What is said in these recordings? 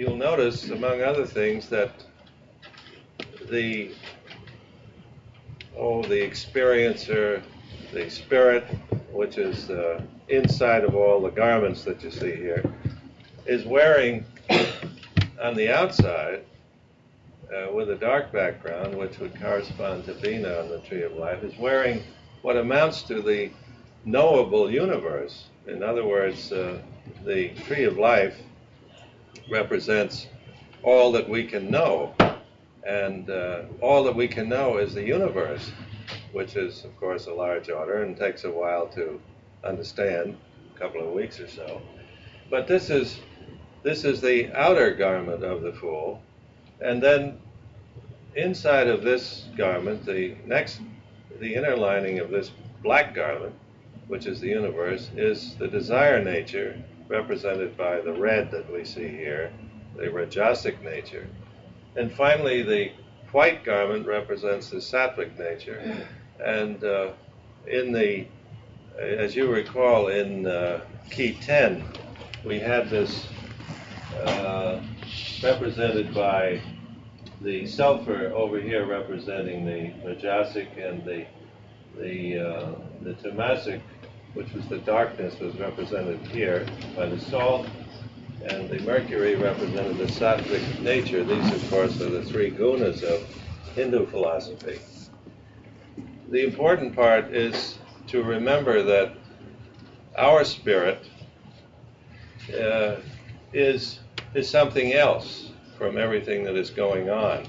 you'll notice, among other things, that the oh, the experiencer, the spirit, which is uh, inside of all the garments that you see here, is wearing on the outside uh, with a dark background, which would correspond to Binah on the Tree of Life, is wearing what amounts to the knowable universe. In other words, uh, the Tree of Life represents all that we can know. And uh, all that we can know is the universe, which is, of course, a large order and takes a while to understand, a couple of weeks or so. But this is this is the outer garment of the fool, and then inside of this garment, the next, the inner lining of this black garment, which is the universe, is the desire nature represented by the red that we see here, the rajasic nature. And finally, the white garment represents the sattvic nature. And uh, in the, as you recall, in uh, key 10, we had this uh, represented by the sulfur over here representing the rajasic and the the uh, the tamasic, which was the darkness, was represented here by the salt, and the mercury represented the sattvic nature. These, of course, are the three gunas of Hindu philosophy. The important part is to remember that our spirit uh, is is something else from everything that is going on.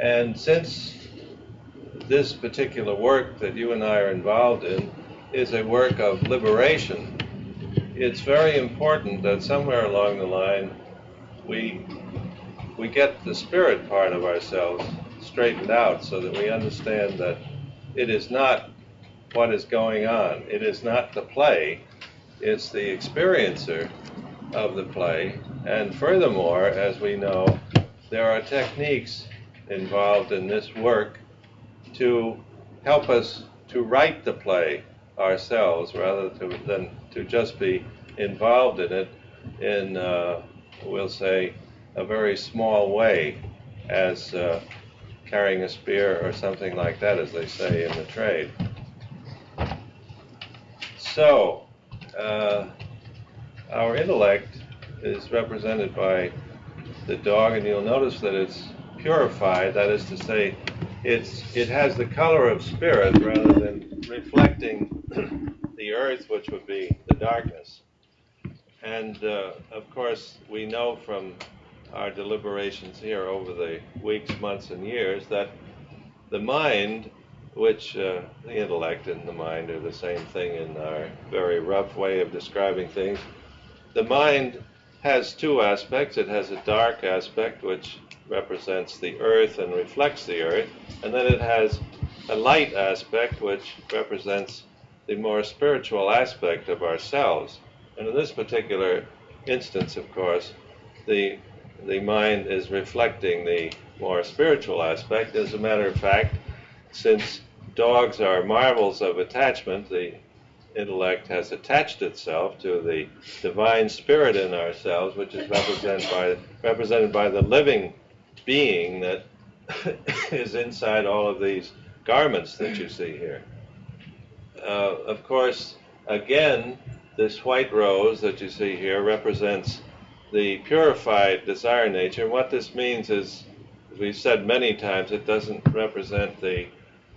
And since this particular work that you and I are involved in is a work of liberation, it's very important that somewhere along the line we we get the spirit part of ourselves straightened out so that we understand that it is not what is going on. It is not the play, it's the experiencer of the play. And furthermore, as we know, there are techniques involved in this work to help us to write the play ourselves rather to, than to just be involved in it in, uh, we'll say, a very small way as uh, carrying a spear or something like that, as they say in the trade. So, uh, our intellect is represented by the dog, and you'll notice that it's purified. That is to say, it's it has the color of spirit rather than reflecting the earth, which would be the darkness. And uh, of course, we know from our deliberations here over the weeks, months, and years that the mind, which uh, the intellect and the mind are the same thing in our very rough way of describing things, the mind has two aspects. It has a dark aspect, which represents the earth and reflects the earth, and then it has a light aspect, which represents the more spiritual aspect of ourselves. And in this particular instance, of course, the the mind is reflecting the more spiritual aspect. As a matter of fact, since dogs are marvels of attachment, the intellect has attached itself to the divine spirit in ourselves, which is represented by, represented by the living being that is inside all of these garments that you see here. Uh, of course, again, this white rose that you see here represents the purified desire nature. And what this means is, as we've said many times, it doesn't represent the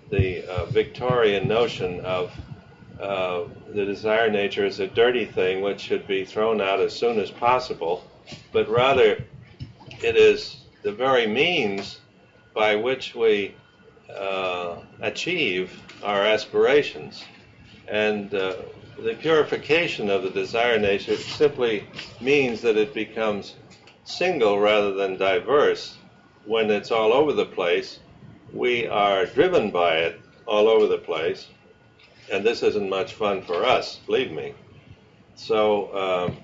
the uh, Victorian notion of uh, the desire nature is a dirty thing which should be thrown out as soon as possible, but rather it is the very means by which we uh, achieve our aspirations. And uh, the purification of the desire nature simply means that it becomes single rather than diverse. When it's all over the place, we are driven by it all over the place and this isn't much fun for us, believe me. So um,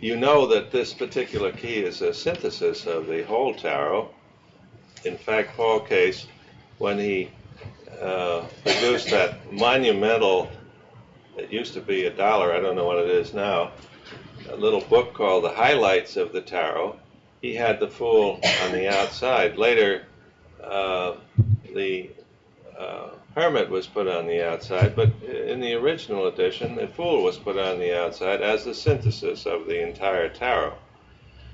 you know that this particular key is a synthesis of the whole tarot. In fact, Paul Case, when he uh, produced that monumental, it used to be a dollar, I don't know what it is now, a little book called The Highlights of the Tarot, he had the Fool on the outside. Later, uh, the uh, Hermit was put on the outside, but in the original edition, the Fool was put on the outside as the synthesis of the entire tarot.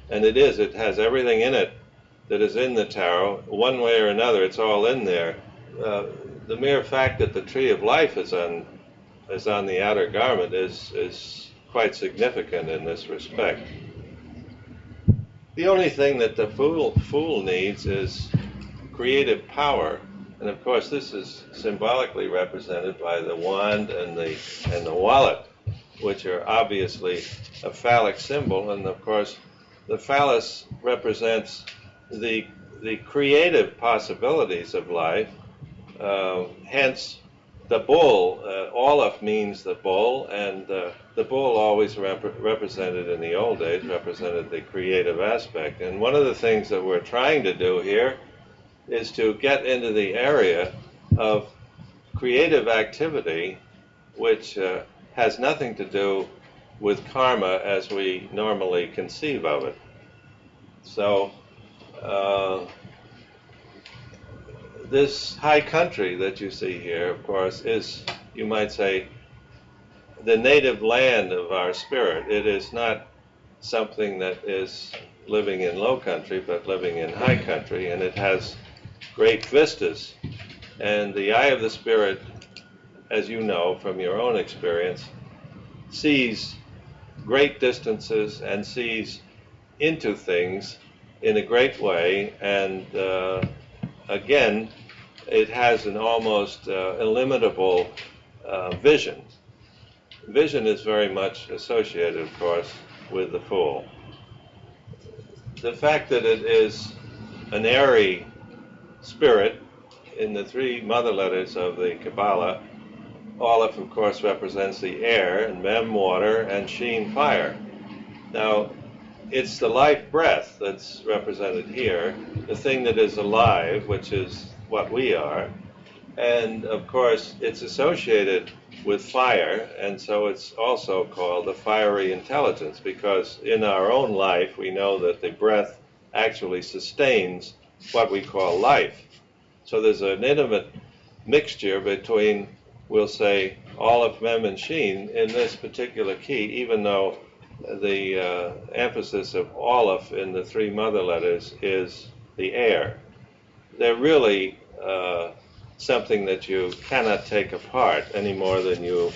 And it is, it has everything in it that is in the tarot. One way or another, it's all in there. Uh, the mere fact that the tree of life is on is on the outer garment is is quite significant in this respect. The only thing that the fool fool needs is creative power, and of course this is symbolically represented by the wand and the and the wallet, which are obviously a phallic symbol, and of course the phallus represents the the creative possibilities of life. Uh, hence, the bull, uh, Aleph means the bull, and uh, the bull always rep- represented in the old days, represented the creative aspect. And one of the things that we're trying to do here is to get into the area of creative activity, which uh, has nothing to do with karma as we normally conceive of it. So, uh, this high country that you see here, of course, is, you might say, the native land of our spirit. It is not something that is living in low country, but living in high country, and it has great vistas. And the eye of the spirit, as you know from your own experience, sees great distances and sees into things in a great way. And uh, again, it has an almost uh, illimitable uh, vision. Vision is very much associated, of course, with the Fool. The fact that it is an airy spirit in the three mother letters of the Kabbalah, Aleph, of course, represents the air, and Mem, water, and Sheen, fire. Now, it's the life breath that's represented here, the thing that is alive, which is what we are. And of course, it's associated with fire, and so it's also called the fiery intelligence because in our own life we know that the breath actually sustains what we call life. So there's an intimate mixture between, we'll say, Aleph, Mem, and Sheen in this particular key, even though the uh, emphasis of Aleph in the three mother letters is the air. They're really uh, something that you cannot take apart any more than you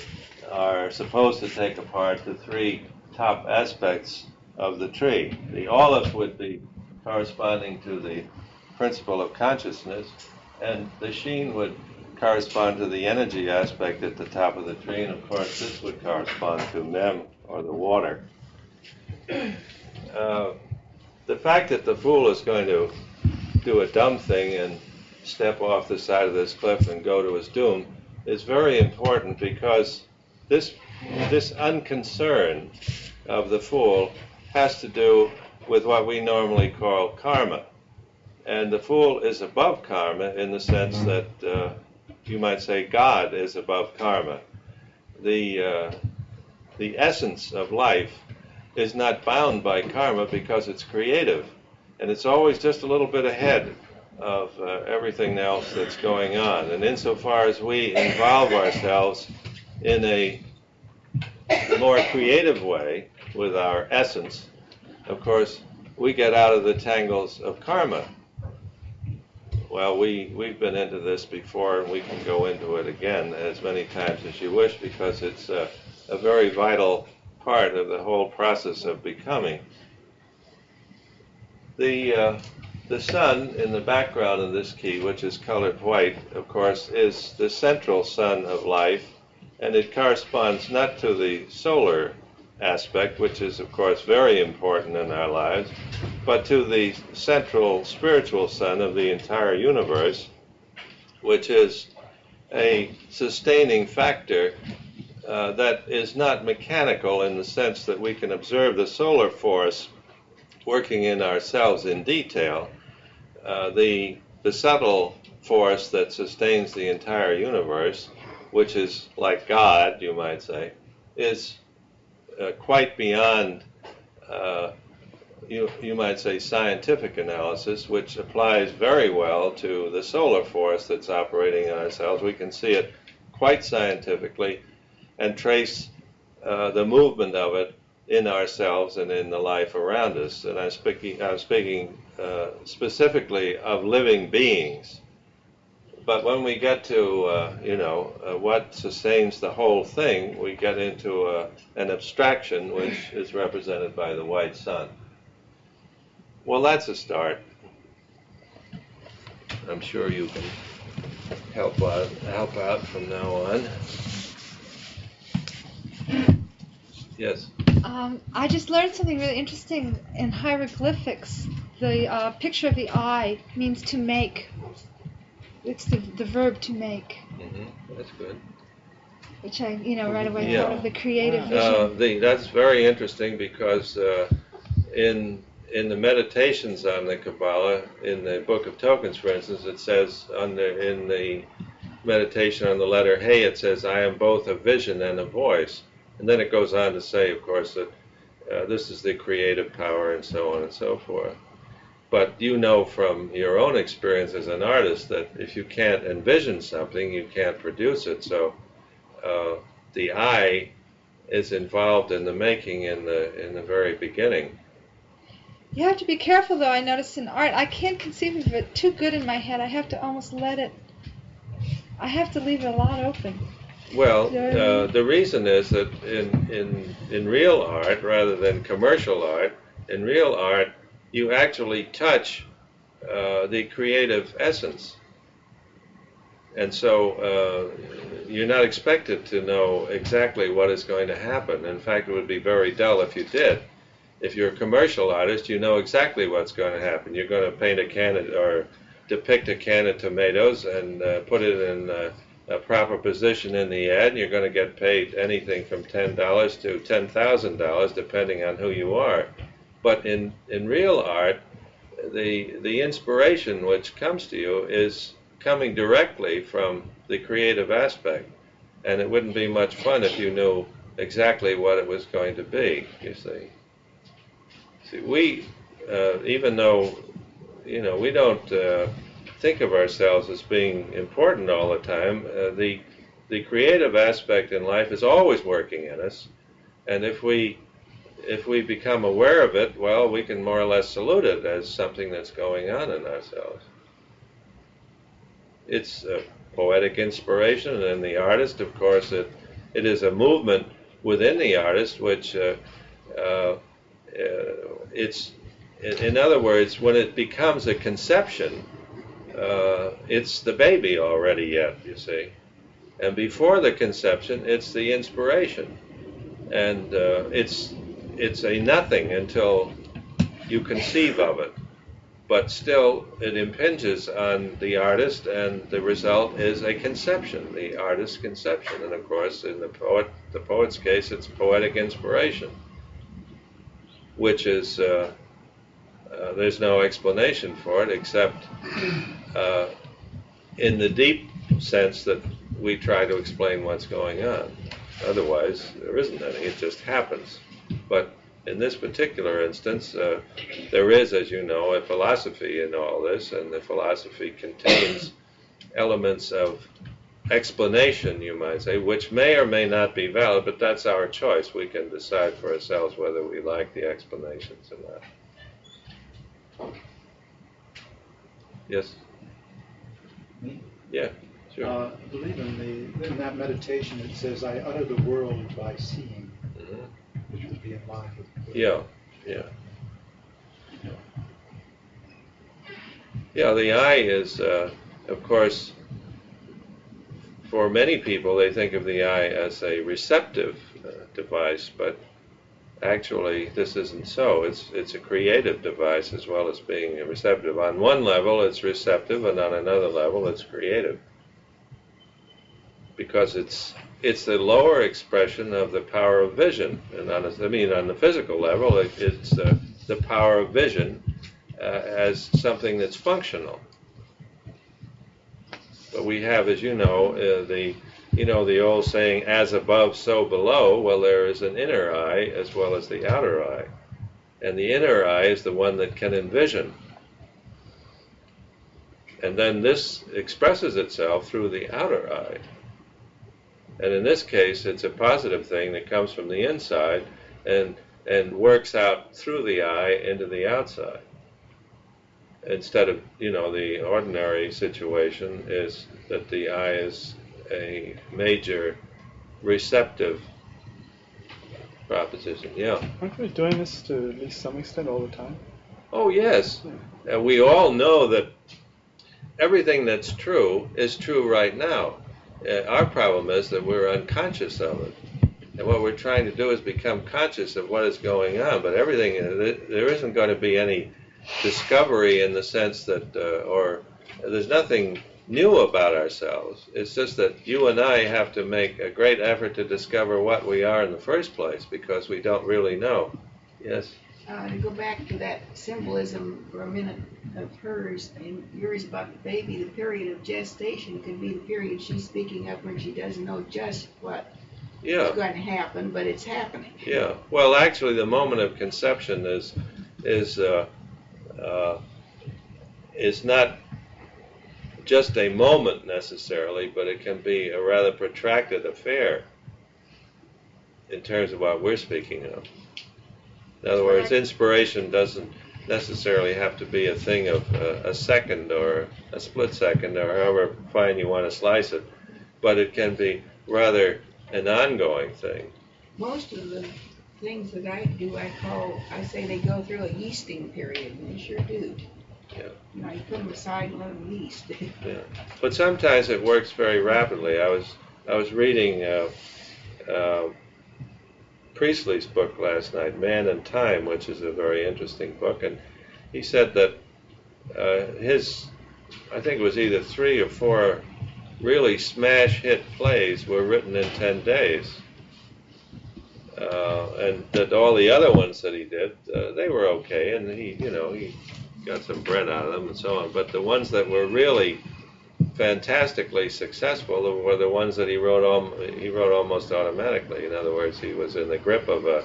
are supposed to take apart the three top aspects of the tree. The Aleph would be corresponding to the principle of consciousness, and the sheen would correspond to the energy aspect at the top of the tree, and of course this would correspond to mem, or the water. Uh, the fact that the fool is going to do a dumb thing and step off the side of this cliff and go to his doom is very important because this this unconcern of the fool has to do with what we normally call karma. And the fool is above karma in the sense that uh, you might say God is above karma. The, uh, the essence of life is not bound by karma because it's creative. And it's always just a little bit ahead of uh, everything else that's going on. And insofar as we involve ourselves in a more creative way with our essence, of course, we get out of the tangles of karma. Well, we, we've been into this before, and we can go into it again as many times as you wish because it's a, a very vital part of the whole process of becoming. The uh, the sun in the background of this key, which is colored white, of course, is the central sun of life, and it corresponds not to the solar aspect, which is, of course, very important in our lives, but to the central spiritual sun of the entire universe, which is a sustaining factor uh, that is not mechanical in the sense that we can observe the solar force working in ourselves in detail, uh, the, the subtle force that sustains the entire universe, which is like God, you might say, is uh, quite beyond, uh, you, you might say, scientific analysis, which applies very well to the solar force that's operating in ourselves. We can see it quite scientifically and trace uh, the movement of it in ourselves and in the life around us. And I'm speaking, I'm speaking uh, specifically of living beings. But when we get to, uh, you know, uh, what sustains the whole thing, we get into uh, an abstraction which is represented by the white sun. Well, that's a start. I'm sure you can help out, help out from now on. Yes. Um, I just learned something really interesting in hieroglyphics. The uh, picture of the eye means to make. It's the, the verb to make, Mm-hmm. That's good. which I, you know, right away Yeah. thought of the creative Uh, vision. the, that's very interesting because uh, in in the meditations on the Kabbalah, in the Book of Tokens, for instance, it says on the, in the meditation on the letter Hey, it says, "I am both a vision and a voice," and then it goes on to say, of course, that uh, this is the creative power and so on and so forth. But you know from your own experience as an artist that if you can't envision something, you can't produce it. So uh, the eye is involved in the making in the in the very beginning. You have to be careful, though. I notice in art, I can't conceive of it too good in my head. I have to almost let it. I have to leave it a lot open. Well, uh, the reason is that in in in real art, rather than commercial art, in real art, you actually touch uh, the creative essence, and so uh, you're not expected to know exactly what is going to happen. In fact, it would be very dull if you did. If you're a commercial artist, you know exactly what's going to happen. You're going to paint a can of, or depict a can of tomatoes and uh, put it in uh, a proper position in the ad, and you're going to get paid anything from ten dollars to ten thousand dollars, depending on who you are. But in in real art, the the inspiration which comes to you is coming directly from the creative aspect, and it wouldn't be much fun if you knew exactly what it was going to be. You see. See, we uh, even though you know we don't. Uh, think of ourselves as being important all the time. Uh, the the creative aspect in life is always working in us, and if we if we become aware of it, well, we can more or less salute it as something that's going on in ourselves. It's a poetic inspiration, and the artist, of course, it it is a movement within the artist, which uh, uh, it's in, in other words, when it becomes a conception, uh, it's the baby already yet, you see. And before the conception, it's the inspiration. And uh, it's, it's a nothing until you conceive of it. But still, it impinges on the artist, and the result is a conception, the artist's conception. And of course, in the poet, the poet's case, it's poetic inspiration, which is uh, uh, there's no explanation for it except uh, in the deep sense that we try to explain what's going on. Otherwise, there isn't any, it just happens. But in this particular instance, uh, there is, as you know, a philosophy in all this, and the philosophy contains elements of explanation, you might say, which may or may not be valid, but that's our choice. We can decide for ourselves whether we like the explanations or not. Yes? Me? Yeah, sure. Uh, I believe in the, in that meditation, it says, I utter the world by seeing. Which would be in line with. Yeah, yeah. Yeah, the eye is, uh, of course, for many people, they think of the eye as a receptive uh, device, but actually, this isn't so. It's it's a creative device as well as being receptive. On one level, it's receptive, and on another level, it's creative, because it's it's the lower expression of the power of vision. And on a, I mean, on the physical level, it, it's uh, the power of vision uh, as something that's functional. But we have, as you know, uh, the you know, the old saying, as above, so below. Well, there is an inner eye as well as the outer eye. And the inner eye is the one that can envision. And then this expresses itself through the outer eye. And in this case, it's a positive thing that comes from the inside and, and works out through the eye into the outside. Instead of, you know, the ordinary situation is that the eye is a major receptive proposition. Yeah. Aren't we doing this to at least some extent all the time? Oh, yes. And we all know that everything that's true is true right now. Uh, our problem is that we're unconscious of it. And what we're trying to do is become conscious of what is going on. But everything, uh, there isn't going to be any discovery in the sense that, uh, or there's nothing new about ourselves. It's just that you and I have to make a great effort to discover what we are in the first place because we don't really know. Yes? Uh, to go back to that symbolism for a minute of hers and yours about the baby, the period of gestation could be the period she's speaking of when she doesn't know just what Yeah. is going to happen, but it's happening. Yeah. Well, actually, the moment of conception is is uh, uh, is not just a moment necessarily, but it can be a rather protracted affair in terms of what we're speaking of. In other words, inspiration doesn't necessarily have to be a thing of uh, a second or a split second or however fine you want to slice it, but it can be rather an ongoing thing. Most of the things that I do, I call, I say they go through a yeasting period, and they sure do. Yeah. You know, you put them aside and let them yeast. Yeah. But sometimes it works very rapidly. I was I was reading uh, uh, Priestley's book last night, Man and Time, which is a very interesting book, and he said that uh, his I think it was either three or four really smash hit plays were written in ten days. Uh, and that all the other ones that he did, uh, they were okay, and he, you know, he got some bread out of them and so on. But the ones that were really fantastically successful were the ones that he wrote al- he wrote almost automatically. In other words, he was in the grip of a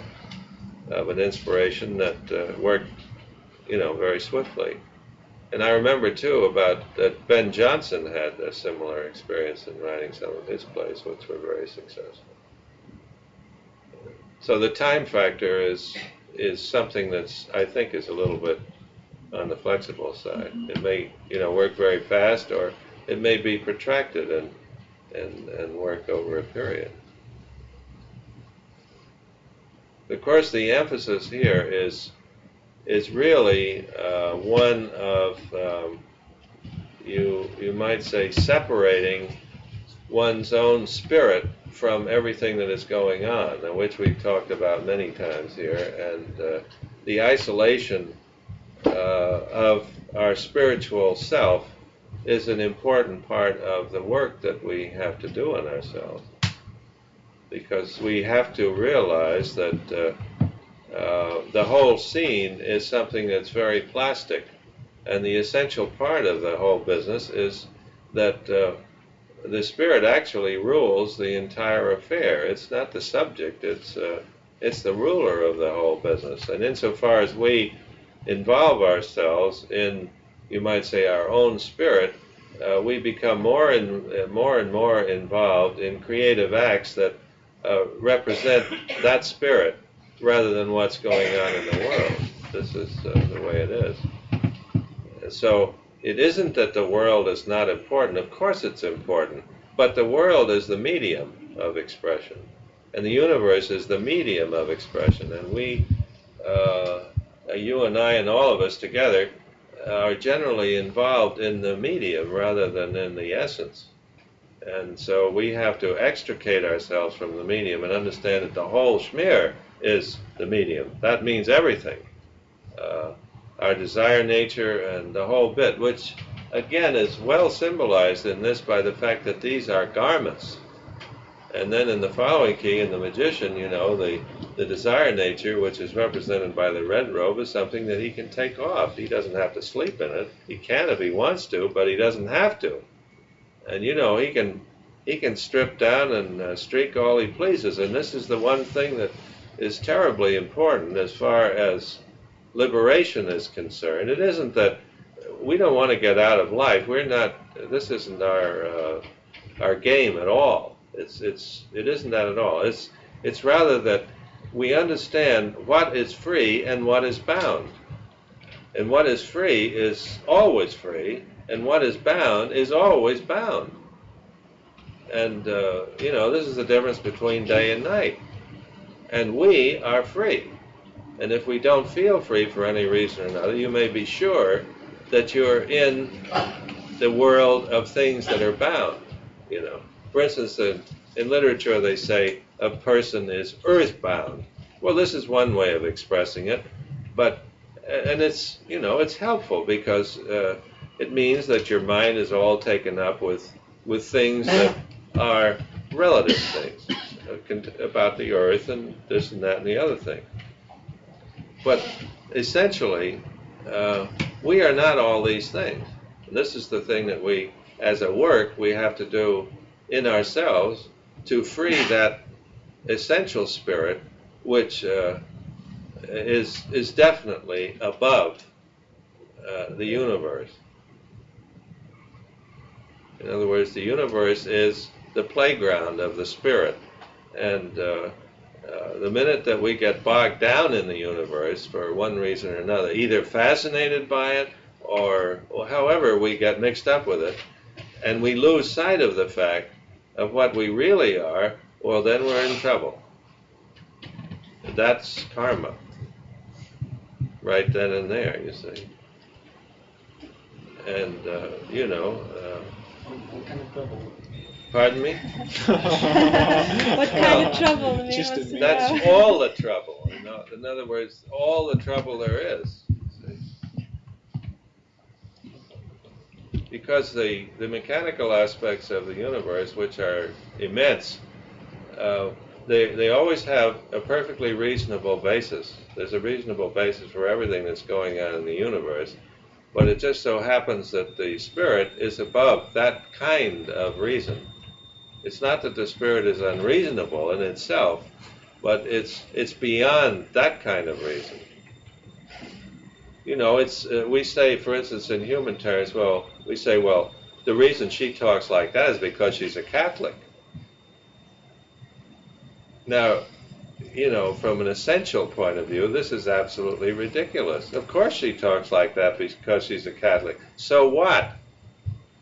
of an inspiration that uh, worked, you know, very swiftly. And I remember too about that Ben Jonson had a similar experience in writing some of his plays, which were very successful. So the time factor is is something that's I think is a little bit on the flexible side. It may you know work very fast, or it may be protracted and and and work over a period. Of course, the emphasis here is is really uh, one of um, you you might say separating one's own spirit from everything that is going on, which we've talked about many times here, and uh, the isolation uh, of our spiritual self is an important part of the work that we have to do on ourselves. Because we have to realize that uh, uh, the whole scene is something that's very plastic. And the essential part of the whole business is that uh, the spirit actually rules the entire affair. It's not the subject, it's, uh, it's the ruler of the whole business. And insofar as we involve ourselves in, you might say, our own spirit, uh, we become more and uh, more and more involved in creative acts that uh, represent that spirit rather than what's going on in the world. This is uh, the way it is. So it isn't that the world is not important. Of course it's important. But the world is the medium of expression. And the universe is the medium of expression. And we, uh, you and I and all of us together, are generally involved in the medium rather than in the essence. And so we have to extricate ourselves from the medium and understand that the whole schmear is the medium. That means everything. Uh, our desire nature and the whole bit, which again is well symbolized in this by the fact that these are garments. And then in the following key, in the magician, you know, the, the desire nature, which is represented by the red robe, is something that he can take off. He doesn't have to sleep in it. He can if he wants to, but he doesn't have to. And you know, he can he can strip down and uh, streak all he pleases. And this is the one thing that is terribly important as far as liberation is concerned. It isn't that we don't want to get out of life. We're not. This isn't our uh, our game at all. It's it's it isn't that at all. It's it's rather that we understand what is free and what is bound. And what is free is always free, and what is bound is always bound. And, uh, you know, this is the difference between day and night. And we are free. And if we don't feel free for any reason or another, you may be sure that you're in the world of things that are bound, you know. For instance, in, in literature, they say a person is earthbound. Well, this is one way of expressing it, but and it's you know it's helpful because uh, it means that your mind is all taken up with with things that are relative things uh, about the earth and this and that and the other thing. But essentially, uh, we are not all these things. This is the thing that we, as a work, we have to do in ourselves to free that essential spirit, which uh, is is definitely above uh, the universe. In other words, the universe is the playground of the spirit, and uh, uh, the minute that we get bogged down in the universe for one reason or another, either fascinated by it or, or however we get mixed up with it, and we lose sight of the fact of what we really are, well, then we're in trouble. That's karma. Right then and there, you see. And, uh, you know, uh, What kind of trouble? pardon me? what kind of trouble Just wants to admit- That's all the trouble. In other words, all the trouble there is. Because the, the mechanical aspects of the universe, which are immense, uh, they, they always have a perfectly reasonable basis. There's a reasonable basis for everything that's going on in the universe. But it just so happens that the spirit is above that kind of reason. It's not that the spirit is unreasonable in itself, but it's it's beyond that kind of reason. You know, it's uh, we say, for instance, in human terms, well, we say, well, the reason she talks like that is because she's a Catholic. Now, you know, from an essential point of view, this is absolutely ridiculous. Of course, she talks like that because she's a Catholic. So what?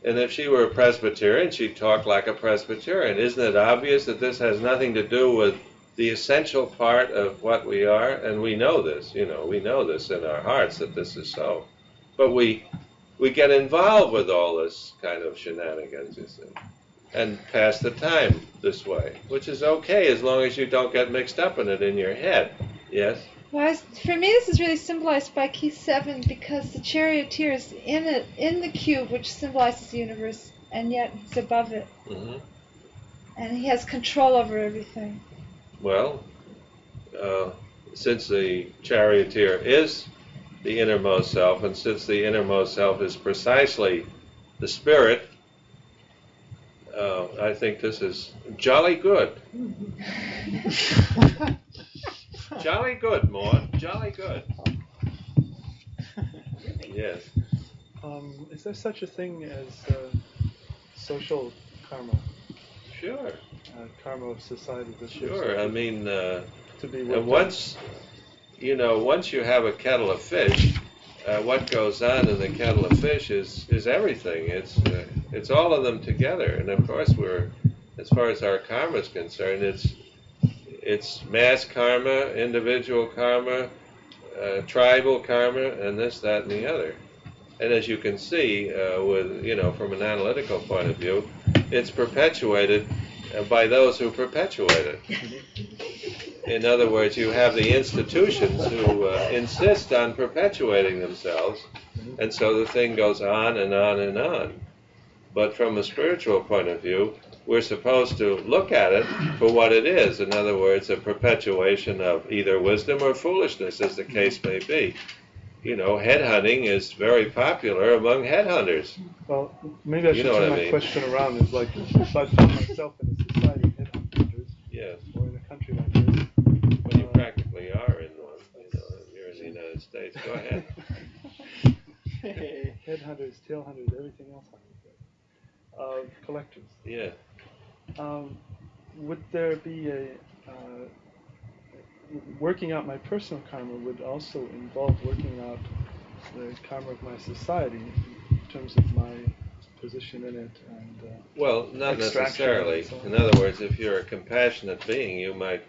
And if she were a Presbyterian, she'd talk like a Presbyterian. Isn't it obvious that this has nothing to do with the essential part of what we are? And we know this, you know, we know this in our hearts that this is so. But we we get involved with all this kind of shenanigans, you see, and pass the time this way, which is okay as long as you don't get mixed up in it in your head. Yes? Well, for me, this is really symbolized by key seven because the charioteer is in it in the cube, which symbolizes the universe, and yet he's above it, hmm and he has control over everything. Well, uh, since the charioteer is the innermost self, and since the innermost self is precisely the spirit, uh, I think this is jolly good. Jolly good, Maud. Jolly good. Yes. Um, is there such a thing as uh, social karma? Sure. Uh, karma of society that Sure. I mean, uh, to be And once, you know, once you have a kettle of fish, uh, what goes on in the kettle of fish is is everything. It's uh, it's all of them together. And of course, we're as far as our karma is concerned, it's it's mass karma, individual karma, uh, tribal karma, and this, that, and the other. And as you can see, uh, with you know, from an analytical point of view, it's perpetuated uh, by those who perpetuate it. In other words, you have the institutions who uh, insist on perpetuating themselves, and so the thing goes on and on and on. But from a spiritual point of view, we're supposed to look at it for what it is. In other words, a perpetuation of either wisdom or foolishness, as the case may be. You know, headhunting is very popular among headhunters. Well, maybe I You should know what turn I my mean. question around. Is like if I found myself in a society of headhunters Yeah, or in a country like this. well, you uh, practically are in one. You know, you're in the United States. Go ahead. Headhunters, tail hunters, everything else. Uh, collectors. Yeah. Um, would there be a uh, working out my personal karma would also involve working out the karma of my society in terms of my position in it and uh, Well, not necessarily. so. In other words, if you're a compassionate being, you might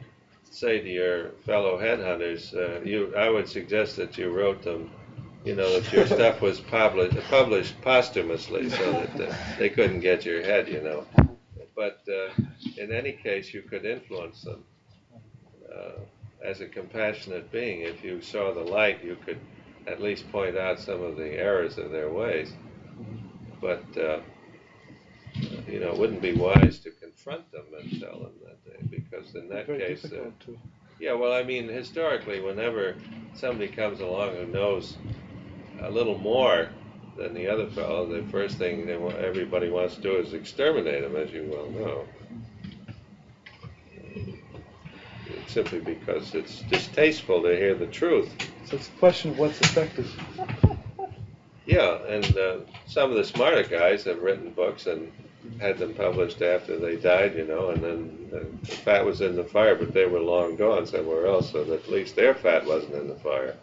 say to your fellow headhunters, uh, you, I would suggest that you wrote them, you know, that your stuff was published, published posthumously so that uh, they couldn't get your head, you know. But uh, in any case, you could influence them. As a compassionate being, if you saw the light, you could at least point out some of the errors of their ways. But uh, you know, it wouldn't be wise to confront them and tell them that they, because in that case, uh, yeah, well, I mean, historically, whenever somebody comes along who knows a little more than the other fellow, the first thing they everybody wants to do is exterminate him, as you well know. Simply because it's distasteful to hear the truth. so it's a question of what's effective Yeah, and uh, some of the smarter guys have written books and had them published after they died, you know, and then uh, the fat was in the fire, but they were long gone somewhere else, so that at least their fat wasn't in the fire.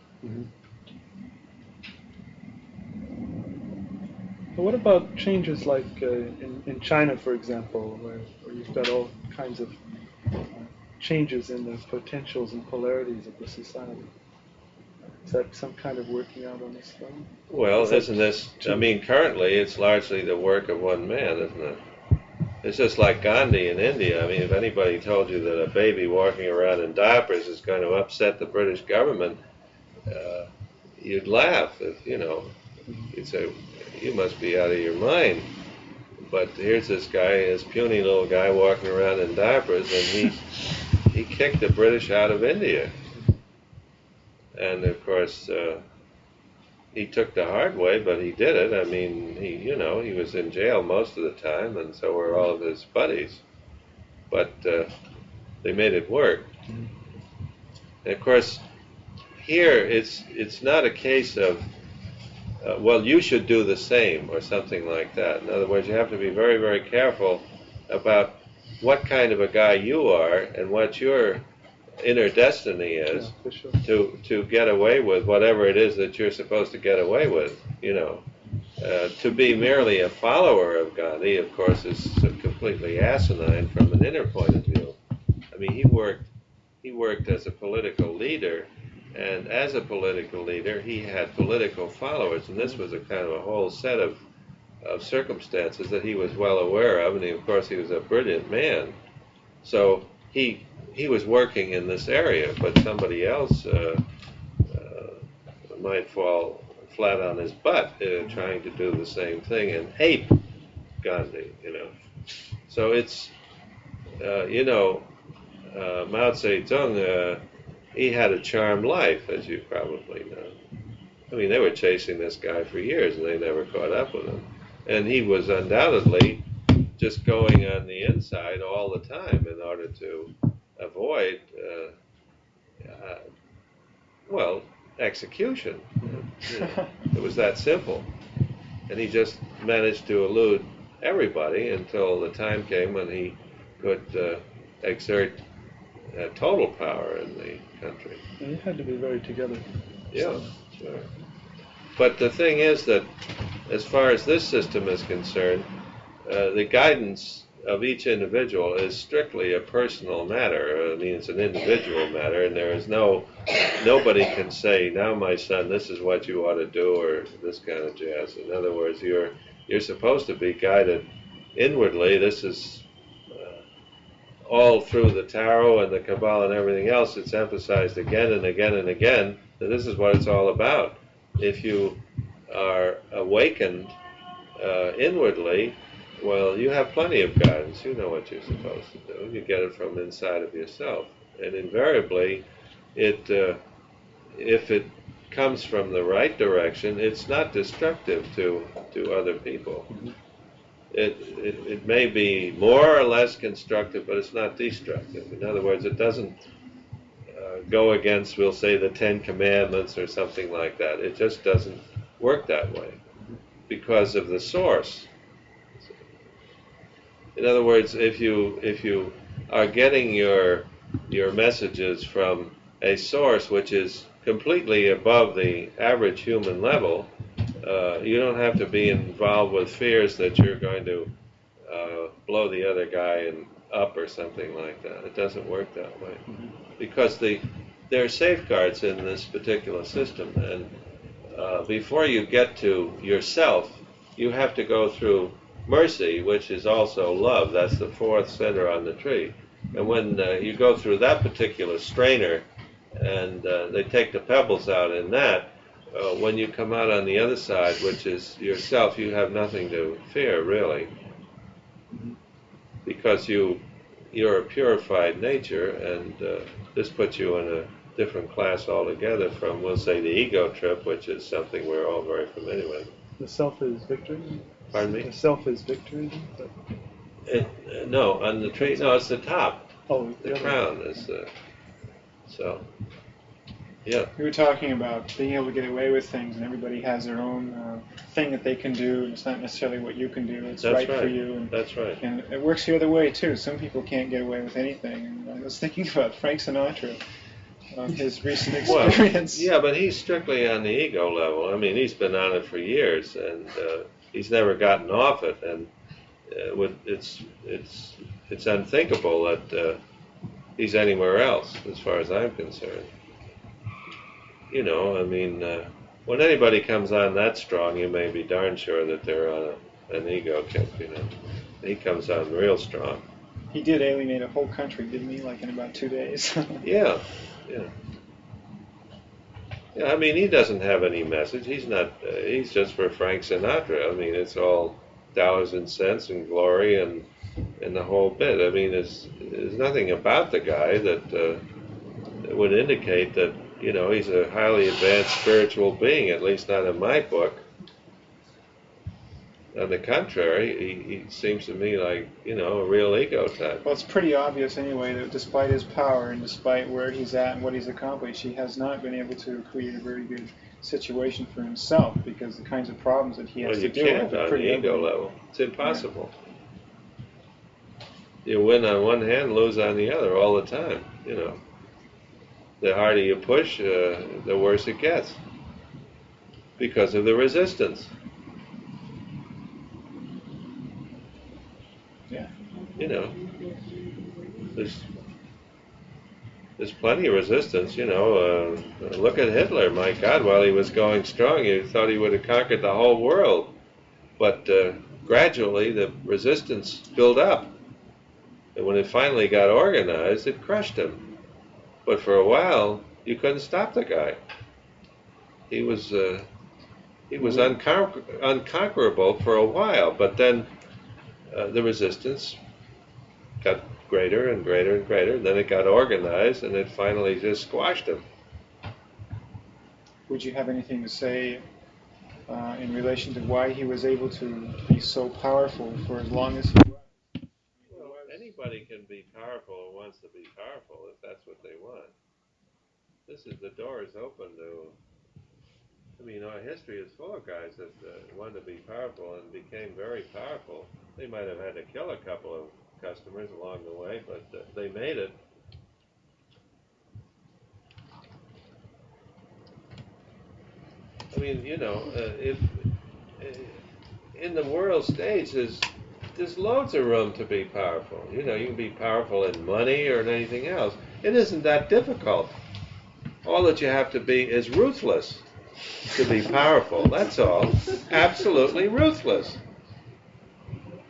But what about changes like uh, in, in China, for example, where, where you've got all kinds of changes in the potentials and polarities of the society? Is that some kind of working out on this level? Well, Is isn't this, I mean, currently it's largely the work of one man, isn't it? It's just like Gandhi in India. I mean, if anybody told you that a baby walking around in diapers is going to upset the British government, uh, you'd laugh. If, you know, you'd say, you must be out of your mind. But here's this guy, this puny little guy walking around in diapers, and he he kicked the British out of India. And of course, uh, he took the hard way, but he did it. I mean, he, you know, he was in jail most of the time, and so were all of his buddies. But uh, they made it work. And of course, here it's it's not a case of uh, well, you should do the same or something like that. In other words, you have to be very, very careful about what kind of a guy you are and what your inner destiny is Yeah, sure. to to get away with whatever it is that you're supposed to get away with. You know, uh, to be merely a follower of Gandhi, of course, is completely asinine from an inner point of view. I mean, he worked he worked as a political leader, and as a political leader, he had political followers, and this was a kind of a whole set of of circumstances that he was well aware of, and he, of course he was a brilliant man. So he he was working in this area, but somebody else uh, uh, might fall flat on his butt uh, trying to do the same thing and ape Gandhi, you know. So it's, uh, you know, uh, Mao Zedong, uh, he had a charmed life, as you probably know. I mean, they were chasing this guy for years and they never caught up with him. And he was undoubtedly just going on the inside all the time in order to avoid, uh, uh, well, execution. You know, it was that simple. And he just managed to elude everybody until the time came when he could uh, exert uh, total power in the country. And you had to be very together. Yeah, sure. But the thing is that, as far as this system is concerned, uh, the guidance of each individual is strictly a personal matter. I mean, it's an individual matter, and there is no nobody can say, "Now, my son, this is what you ought to do," or this kind of jazz. In other words, you're you're supposed to be guided inwardly. This is uh, all through the tarot and the Kabbalah and everything else. It's emphasized again and again and again that this is what it's all about. If you are awakened uh, inwardly, well, you have plenty of guidance. You know what you're supposed to do. You get it from inside of yourself, and invariably, it uh, if it comes from the right direction, it's not destructive to, to other people. It, it, it may be more or less constructive, but it's not destructive. In other words, it doesn't go against, we'll say, the Ten Commandments or something like that. It just doesn't work that way because of the source. In other words, if you if you are getting your your messages from a source which is completely above the average human level, uh, you don't have to be involved with fears that you're going to uh, blow the other guy in, up or something like that. It doesn't work that way because the there are safeguards in this particular system, and uh, before you get to yourself, you have to go through mercy, which is also love. That's the fourth center on the tree. And when uh, you go through that particular strainer, and uh, they take the pebbles out in that, uh, when you come out on the other side, which is yourself, you have nothing to fear really, because you you're a purified nature, and uh, this puts you in a different class altogether from, we'll say, the ego trip, which is something we're all very familiar with. The self is victory. Pardon me? The self is victory. But, It, uh, no, on the tree. No, it's the top. oh, The other- crown is uh, so. Yeah, We were talking about being able to get away with things, and everybody has their own uh, thing that they can do, and it's not necessarily what you can do. It's That's right, for you, and, that's right. and it works the other way too. Some people can't get away with anything. And I was thinking about Frank Sinatra, um, his recent Well, experience. yeah, but he's strictly on the ego level. I mean, he's been on it for years, and uh, he's never gotten off it. And uh, with, it's it's it's unthinkable that uh, he's anywhere else, as far as I'm concerned. You know, I mean, uh, when anybody comes on that strong, you may be darn sure that they're on a, an ego kick. You know, he comes on real strong. He did alienate a whole country, didn't he? Like in about two days. Yeah, yeah. Yeah, I mean, he doesn't have any message. He's not. Uh, he's just for Frank Sinatra. I mean, it's all dollars and cents and glory and and the whole bit. I mean, there's there's nothing about the guy that, uh, that would indicate that you know he's a highly advanced spiritual being. At least not in my book. On the contrary, he, he seems to me like you know a real ego type. Well, it's pretty obvious anyway that despite his power and despite where he's at and what he's accomplished, he has not been able to create a very good situation for himself because the kinds of problems that he has Well, to deal with are on pretty the ego level. It's impossible. You win on one hand, lose on the other all the time. You know, the harder you push, uh, the worse it gets because of the resistance. Yeah. You know, there's there's plenty of resistance. You know, uh, look at Hitler. My God, while he was going strong, you thought he would have conquered the whole world, but uh, gradually the resistance built up, and when it finally got organized, it crushed him. But for a while, you couldn't stop the guy. He was uh, he was unconquer- unconquerable for a while, but then uh, the resistance got greater and greater and greater. Then it got organized, and it finally just squashed him. Would you have anything to say uh, in relation to why he was able to be so powerful for as long as he was? Be powerful wants to be powerful if that's what they want. This is the door is open to. I mean, our history is full of guys that uh, wanted to be powerful and became very powerful. They might have had to kill a couple of customers along the way, but uh, they made it. I mean, you know, uh, if uh, in the world stage, there's there's loads of room to be powerful. You know, you can be powerful in money or in anything else. It isn't that difficult. All that you have to be is ruthless to be powerful. That's all. Absolutely ruthless.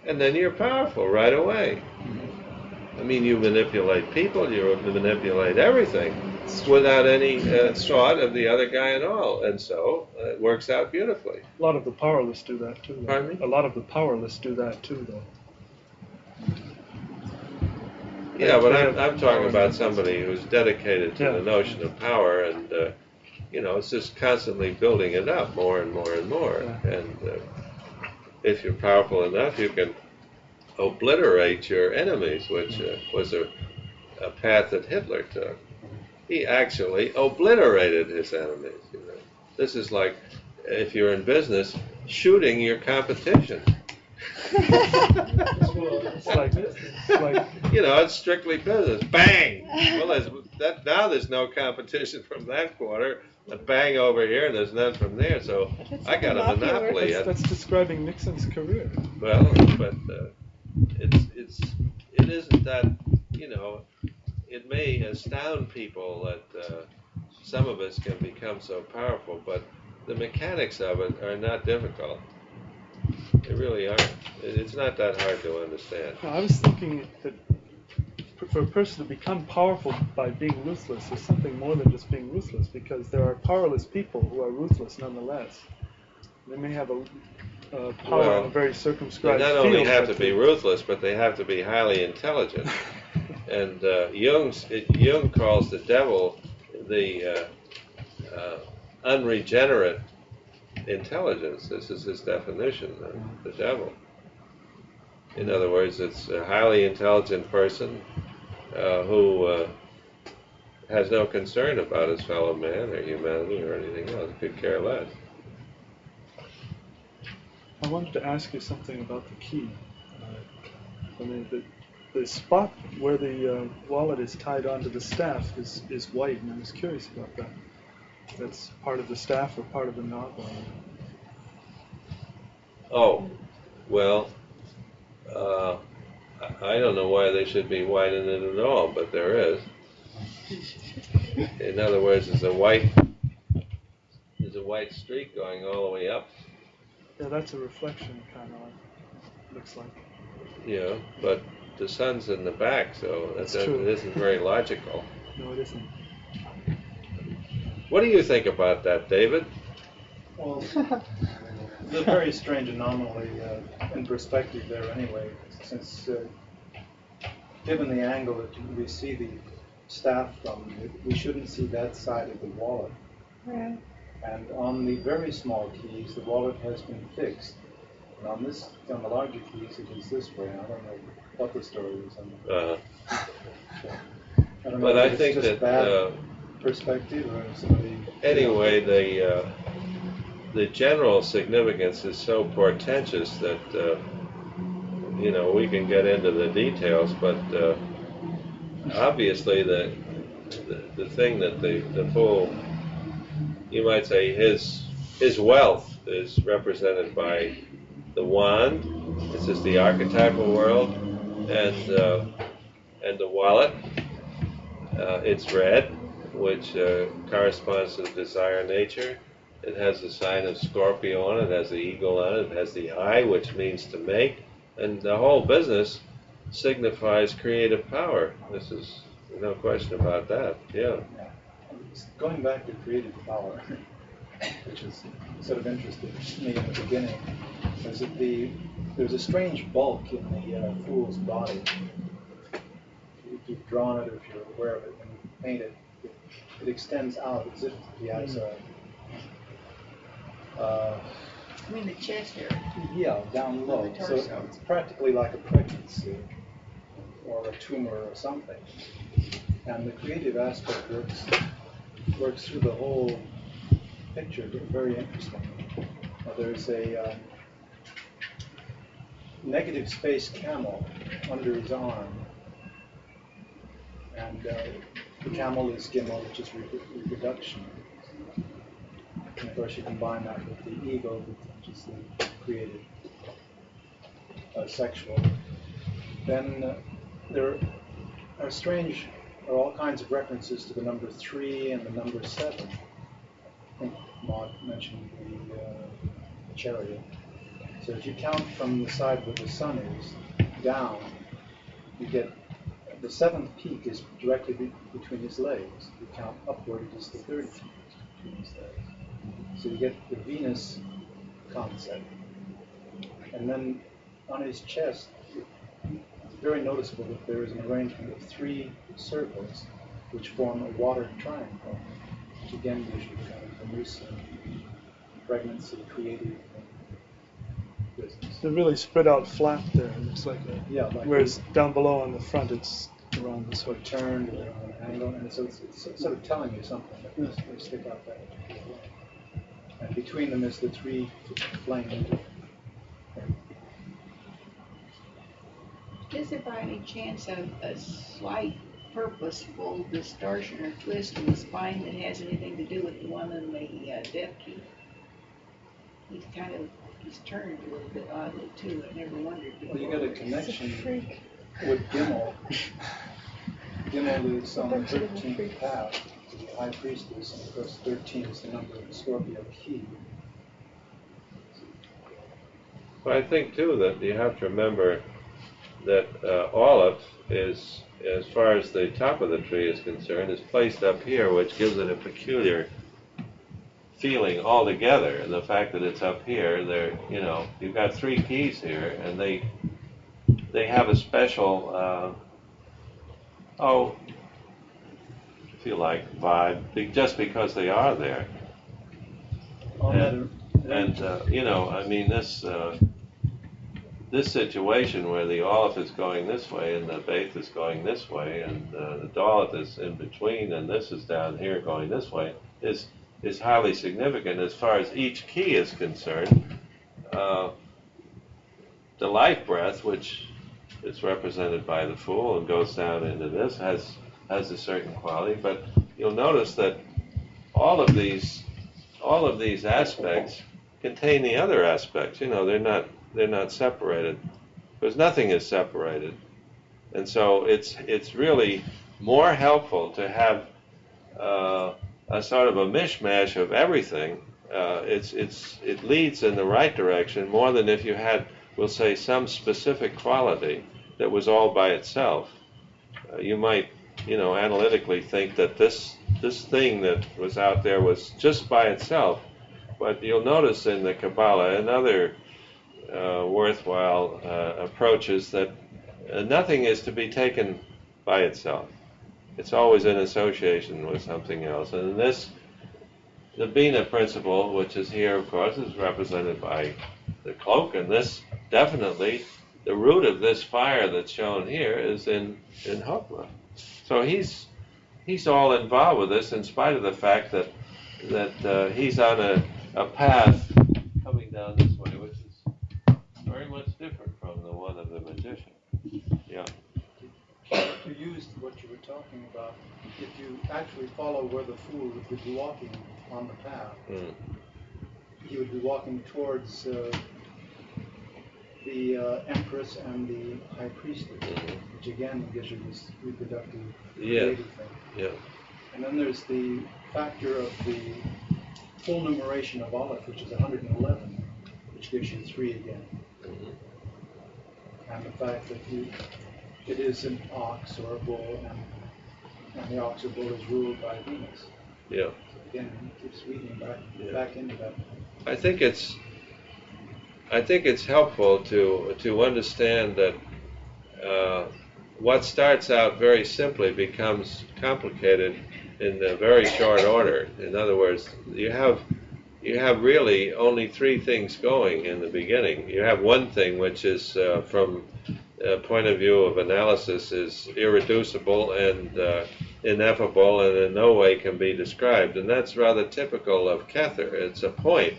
And then you're powerful right away. I mean, you manipulate people, you manipulate everything without any uh, thought of the other guy at all. And so uh, it works out beautifully. A lot of the powerless do that too. Though. Pardon me? A lot of the powerless do that too, though. Yeah, but I'm, I'm talking about somebody who's dedicated to Yeah. the notion of power and uh, you know, it's just constantly building it up more and more and more. Yeah. And uh, if you're powerful enough, you can obliterate your enemies, which uh, was a, a path that Hitler took. He actually obliterated his enemies. You know, this is like if you're in business, shooting your competition. It's like, it's like you know, it's strictly business. Bang. Well, there's, that, now there's no competition from that quarter. A bang over here, and there's none from there. So That's I got a monopoly. that's, that's describing Nixon's career. Well, but uh, it's it's it isn't that you know. It may astound people that uh, some of us can become so powerful, but the mechanics of it are not difficult. They really aren't. It's not that hard to understand. I was thinking that for- a person to become powerful by being ruthless is something more than just being ruthless, because there are powerless people who are ruthless nonetheless. They may have a, uh power Well, in a very circumscribed. They not only have to be ruthless, but they have to be highly intelligent. And uh, Jung's, Jung calls the devil the uh, uh, unregenerate intelligence. This is his definition of the devil. In other words, it's a highly intelligent person uh, who uh, has no concern about his fellow man or humanity or anything else. Could care less. I wanted to ask you something about the key. Uh, I mean, the, the spot where the uh, wallet is tied onto the staff is, is white, and I was curious about that. That's part of the staff or part of the knob? Oh, well, uh, I don't know why they should be whitening it at all, but there is. In other words, there's a white, there's a white streak going all the way up, Yeah, that's a reflection, kind of like, looks like. Yeah, but the sun's in the back, so That's doesn't- true. it isn't very logical. No, it isn't. What do you think about that, David? Well, it's a very strange anomaly uh, in perspective there anyway, since uh, given the angle that we see the staff from, we shouldn't see that side of the wallet. Right. And on the very small keys, the wallet has been fixed. And on this, on the larger keys, it is this way. I don't know the story on that. Uh, I don't know But I it's think just that, bad uh, perspective or somebody. anyway, the uh, the general significance is so portentous that uh, you know we can get into the details, but uh, obviously the, the the thing that the the full you might say his his wealth is represented by the wand. This is the archetypal world, and uh, and the wallet. Uh, it's red, which uh, corresponds to the desire nature. It has the sign of Scorpio on it, it has the eagle on it, it has the eye, which means to make, and the whole business signifies creative power. This is no question about that. Yeah. Going back to creative power, which is sort of interested me in the beginning, is that the there's a strange bulk in the uh, fool's body. If you've drawn it, or if you're aware of it, when you paint it, it, it extends out as if he has a. Uh, I mean, the chest area. yeah, down low. So it's practically like a pregnancy or a tumor or something. And the creative aspect works works through the whole picture. Very interesting. Uh, there's a um, negative space camel under his arm, and uh, the camel is Gimel, which is reprodu- reproduction. And of course, you combine that with the ego, which is the creative, uh, sexual. Then uh, there are strange, are all kinds of references to the number three and the number seven. I think Maud mentioned the uh, chariot. So if you count from the side where the sun is down, you get the seventh peak is directly be- between his legs. If you count upward, it is the third peak between his legs. So you get the Venus concept. And then on his chest, it's very noticeable that there is an arrangement of three circles which form a water triangle. which again gives you kind of loose pregnancy, creative business. They're really spread out flat there. It looks like a, Yeah, like whereas down below on the front, it's around this way. sort of turned or on an angle, and so it's, it's sort of telling you something that they they stick out that way. And between them is the three flamed. Is there by any chance a, a slight purposeful distortion or twist in the spine that has anything to do with the one in the uh, death key? He's kind of, he's turned a little bit oddly too, I never wondered. Well, you got a He's a connection freak. with Gimel. Gimel is on the Bunch thirteenth path, to the high priestess, and of course thirteen is the number of the Scorpio key. But I think too that you have to remember that uh, Aleph is, as far as the top of the tree is concerned, is placed up here, which gives it a peculiar feeling altogether. And the fact that it's up here, there, you know, you've got three keys here, and they they have a special, uh, oh, if you like, vibe, just because they are there. And- And, uh, you know, I mean, this, uh, this situation where the Aleph is going this way and the Beth is going this way and uh, the Dalet is in between and this is down here going this way is, is highly significant as far as each key is concerned. Uh, the life breath, which is represented by the Fool and goes down into this, has, has a certain quality, but you'll notice that all of these all of these aspects contain the other aspects. You know, they're not they're not separated because nothing is separated, and so it's it's really more helpful to have uh, a sort of a mishmash of everything. Uh, it's it's it leads in the right direction more than if you had, we'll say, some specific quality that was all by itself. Uh, you might, you know, analytically think that this this thing that was out there was just by itself. But you'll notice in the Kabbalah and other uh, worthwhile uh, approaches that uh, nothing is to be taken by itself. It's always in association with something else. And in this, the Binah principle, which is here, of course, is represented by the cloak. And this definitely, the root of this fire that's shown here is in, in Hokmah. So he's he's all involved with this in spite of the fact that that uh, he's on a, a path coming down this way, which is very much different from the one of the magician. Yeah. To use what you were talking about, if you actually follow where the fool would be walking on the path, Mm. he would be walking towards uh, the uh, empress and the high priestess, Mhm. which again gives you this reproductive Yeah. thing. Yeah. And then there's the factor of the full numeration of Aleph, which is 111, which gives you three again. Mhm. And the fact that you, it is an ox or a bull, and, and the ox or bull is ruled by Venus. Yeah. So again, it keeps weaving back, Yeah. back into that. I think it's I think it's helpful to to understand that uh, what starts out very simply becomes complicated in a very short order. In other words, you have you have really only three things going in the beginning. You have one thing which is uh, from a point of view of analysis is irreducible and uh, ineffable and in no way can be described, and that's rather typical of Kether. It's a point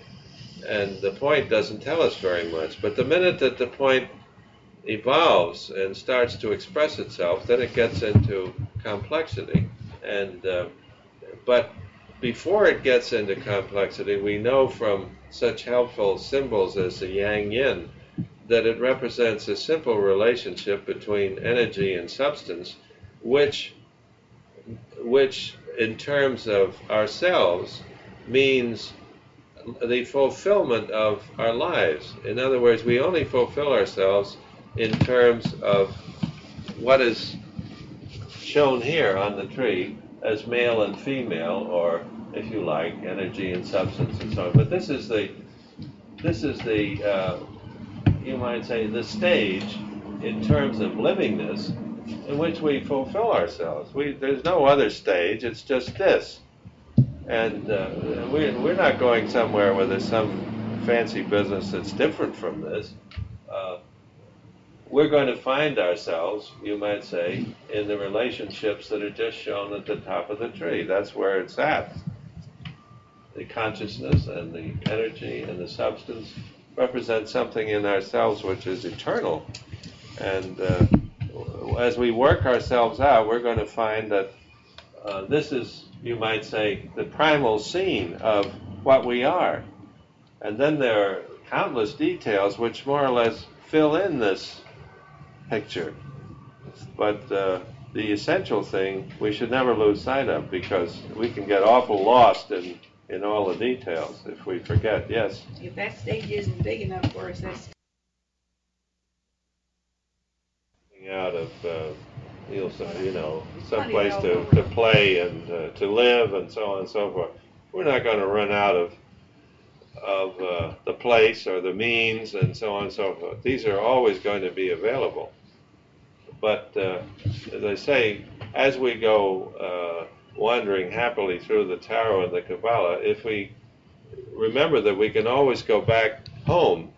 and the point doesn't tell us very much. But the minute that the point evolves and starts to express itself, then it gets into complexity. And uh, but before it gets into complexity, we know from such helpful symbols as the Yang Yin that it represents a simple relationship between energy and substance, which which in terms of ourselves means the fulfillment of our lives. In other words, we only fulfill ourselves in terms of what is shown here on the tree as male and female, or if you like, energy and substance and so on. But this is the this is the uh, you might say the stage in terms of livingness in which we fulfill ourselves. We, there's no other stage. It's just this. And uh, we, we're not going somewhere where there's some fancy business that's different from this. Uh, we're going to find ourselves, you might say, in the relationships that are just shown at the top of the tree. That's where it's at. The consciousness and the energy and the substance represent something in ourselves which is eternal. And uh, as we work ourselves out, we're going to find that uh, this is, you might say, the primal scene of what we are. And then there are countless details which more or less fill in this picture. But uh, the essential thing we should never lose sight of because we can get awful lost in, in all the details if we forget. Yes? If that stage isn't big enough for us, that's out of uh, you know, you know some place to, to play and uh, to live and so on and so forth. We're not going to run out of of uh, the place or the means and so on and so forth. These are always going to be available. But uh, as I say, as we go uh, wandering happily through the Tarot and the Kabbalah, if we remember that we can always go back home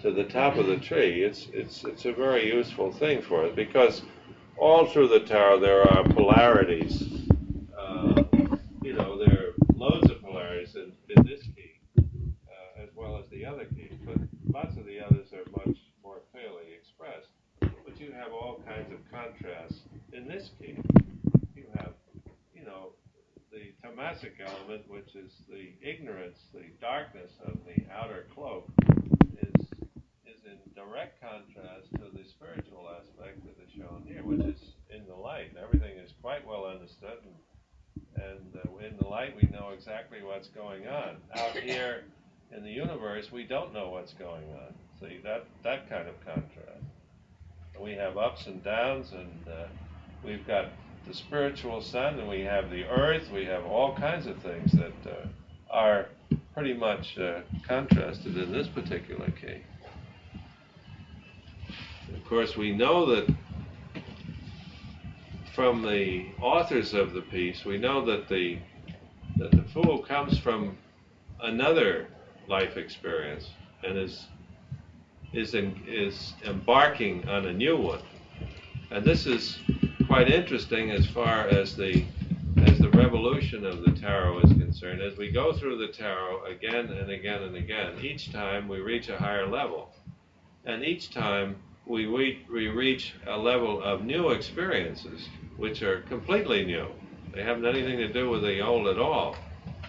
to the top of the tree, it's it's it's a very useful thing for us because all through the tarot there are polarities. Uh, you know, there are loads of polarities in, in this key, uh, as well as the other keys, but lots of the others are much more clearly expressed. But you have all kinds of contrasts in this key. You have, you know, tamasic element, which is the ignorance, the darkness of the outer cloak, is is in direct contrast to the spiritual aspect that is shown here, which is in the light. Everything is quite well understood, and, and uh, in the light we know exactly what's going on. Out here in the universe, we don't know what's going on. See that that kind of contrast. We have ups and downs, and uh, we've got the spiritual sun, and we have the earth. We have all kinds of things that uh, are pretty much uh, contrasted in this particular case. Of course, we know that from the authors of the piece, we know that the that the fool comes from another life experience and is is in, is embarking on a new one. And this is quite interesting as far as the as the revolution of the tarot is concerned. As we go through the tarot again and again and again, each time we reach a higher level, and each time we we, reach a level of new experiences which are completely new. They haven't anything to do with the old at all,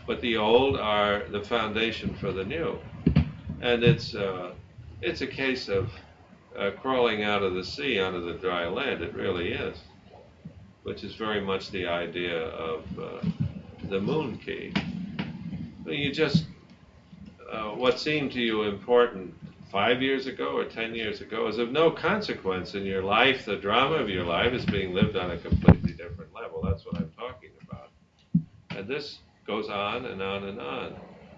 but the old are the foundation for the new, and it's uh, it's a case of uh, crawling out of the sea onto the dry land. It really is, which is very much the idea of uh, the moon key. You just uh, what seemed to you important five years ago or ten years ago is of no consequence in your life. The drama of your life is being lived on a completely different level. That's what I'm talking about. And this goes on and on and on.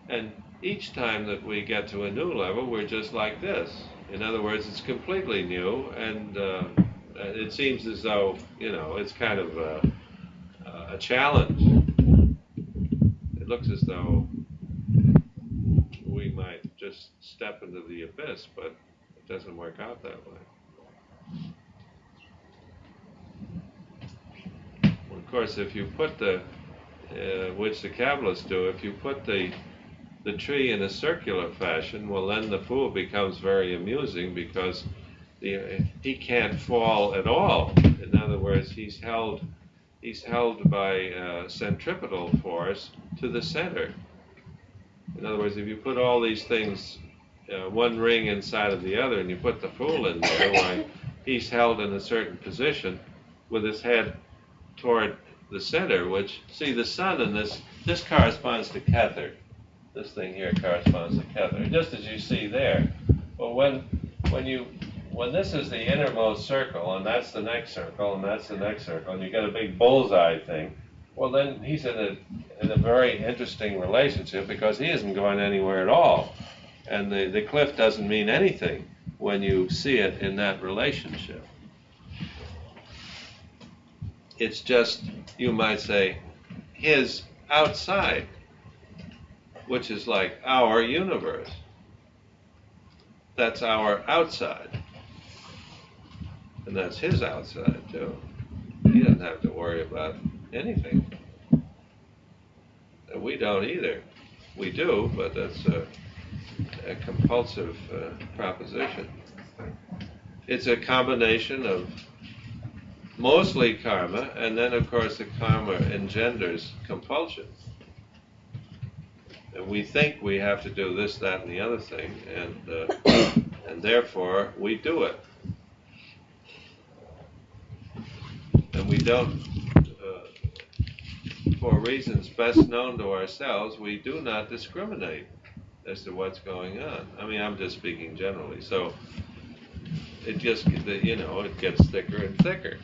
And each time that we get to a new level, we're just like this. In other words, it's completely new, and uh, it seems as though, you know, it's kind of a, a challenge. It looks as though we might just step into the abyss, but it doesn't work out that way. Of course, if you put the, uh, which the Kabbalists do, if you put the the tree in a circular fashion, well, then the fool becomes very amusing because the, he can't fall at all. In other words, he's held he's held by uh, centripetal force to the center. In other words, if you put all these things, uh, one ring inside of the other, and you put the fool in there, why he's held in a certain position with his head toward the center. Which see the sun in this this corresponds to Kether. This thing here corresponds to Kether, just as you see there. But when when you when this is the innermost circle, and that's the next circle, and that's the next circle, and you get a big bullseye thing, well, then he's in a, in a very interesting relationship because he isn't going anywhere at all. And the, the cliff doesn't mean anything when you see it in that relationship. It's just, you might say, his outside. which is like our universe. That's our outside. And that's his outside, too. He doesn't have to worry about anything. And we don't either. We do, but that's a, a compulsive uh, proposition. It's a combination of mostly karma, and then, of course, the karma engenders compulsion. And we think we have to do this, that, and the other thing, and uh, and therefore we do it. We don't, uh, for reasons best known to ourselves, we do not discriminate as to what's going on. I mean, I'm just speaking generally. So it just, you know, it gets thicker and thicker.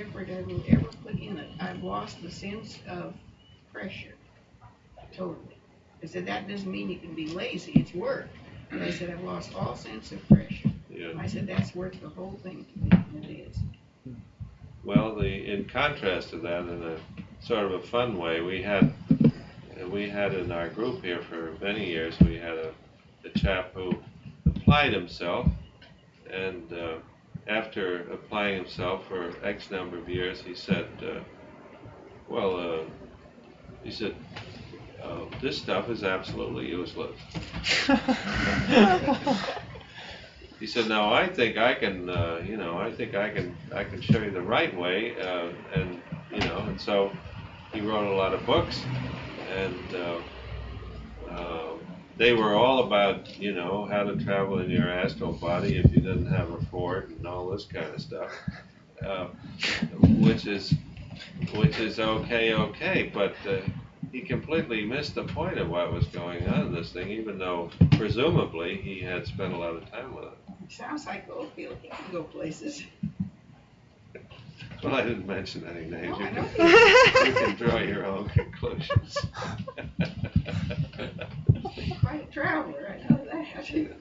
Effort I will ever put in it. I've lost the sense of pressure, totally. I said, that doesn't mean you can be lazy, it's work. But I said, I've lost all sense of pressure. Yeah. I said, that's worth the whole thing to me, and it is. Well, the in contrast to that, in a sort of a fun way, we had we had in our group here for many years. We had a, a chap who applied himself, and uh, after applying himself for X number of years, he said, uh, "Well," uh, he said, uh, "This stuff is absolutely useless." He said, "No, I think I can. Uh, you know, I think I can. I can show you the right way." Uh, and you know, and so he wrote a lot of books, and uh, uh, they were all about you know how to travel in your astral body if you didn't have a fort and all this kind of stuff, uh, which is which is okay, okay, but. Uh, he completely missed the point of what was going on in this thing, even though presumably he had spent a lot of time with it. Sounds like Oakfield, he can go places. Well, I didn't mention any names. No, You can, you can draw your own conclusions. Quite a traveler, I know that.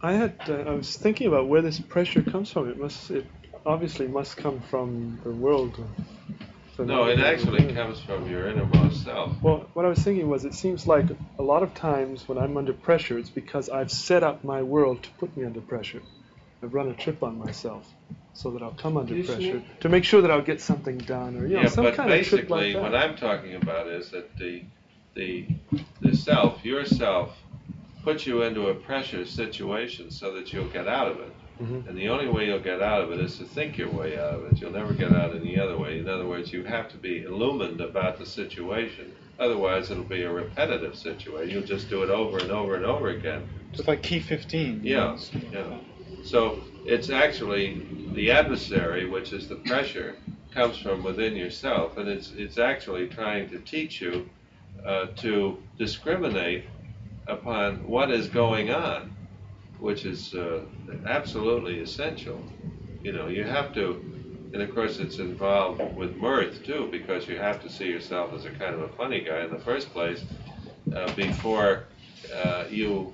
I had uh, I was thinking about where this pressure comes from. It must it obviously must come from the world. of no, it phenomena. actually comes from your innermost self. Well, what I was thinking was, it seems like a lot of times when I'm under pressure, it's because I've set up my world to put me under pressure. I've run a trip on myself so that I'll come under pressure yeah. to make sure that I'll get something done, or you know, yeah, some but kind of trip basically, like what. I'm talking about is that the the the self, yourself, puts you into a pressure situation so that you'll get out of it. Mhm. And the only way you'll get out of it is to think your way out of it. You'll never get out any other way. In other words, you have to be illumined about the situation. Otherwise, it'll be a repetitive situation. You'll just do it over and over and over again. Just like key 15. you Yeah, know, yeah. So it's actually the adversary, which is the pressure, comes from within yourself, and it's it's actually trying to teach you uh, to discriminate upon what is going on, which is uh, absolutely essential. You know, you have to, and of course it's involved with mirth too, because you have to see yourself as a kind of a funny guy in the first place uh, before uh, you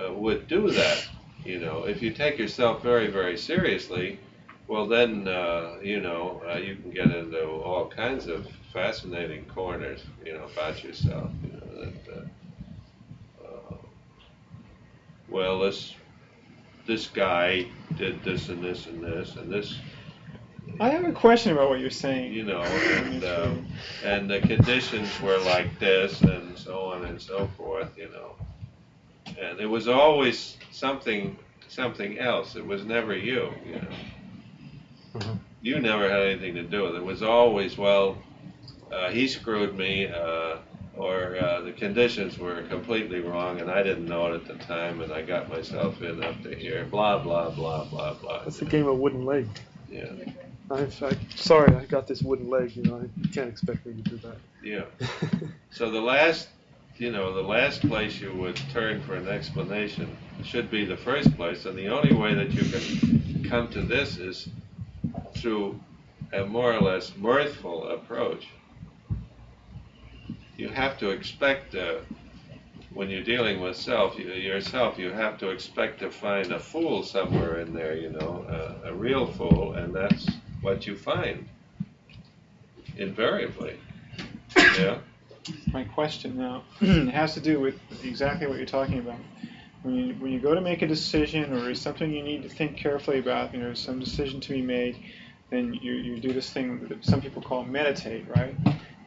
uh, would do that. You know, if you take yourself very, very seriously, well, then uh, you know uh, you can get into all kinds of fascinating corners. You know about yourself. You know that. Uh, uh, well, this this guy did this and this and this and this. I have a question about what you're saying. You know, and um, and the conditions were like this and so on and so forth. You know, and it was always something something else. It was never you. You know. Mhm. You never had anything to do with it. It was always, well, uh, he screwed me, uh, or uh, the conditions were completely wrong and I didn't know it at the time and I got myself in up to here, blah, blah, blah, blah, blah. That's the game of wooden leg. Yeah, I, I, sorry, I got this wooden leg. You know, you can't expect me to do that. yeah. So the last, you know, the last place you would turn for an explanation should be the first place, and the only way that you can come to this is through a more or less mirthful approach. You have to expect, uh, when you're dealing with self, you, yourself, you have to expect to find a fool somewhere in there, you know, a, a real fool, and that's what you find, invariably. Yeah? My question now has to do with exactly what you're talking about. When you, when you go to make a decision or there's something you need to think carefully about, you know, some decision to be made, then you, you do this thing that some people call meditate, right?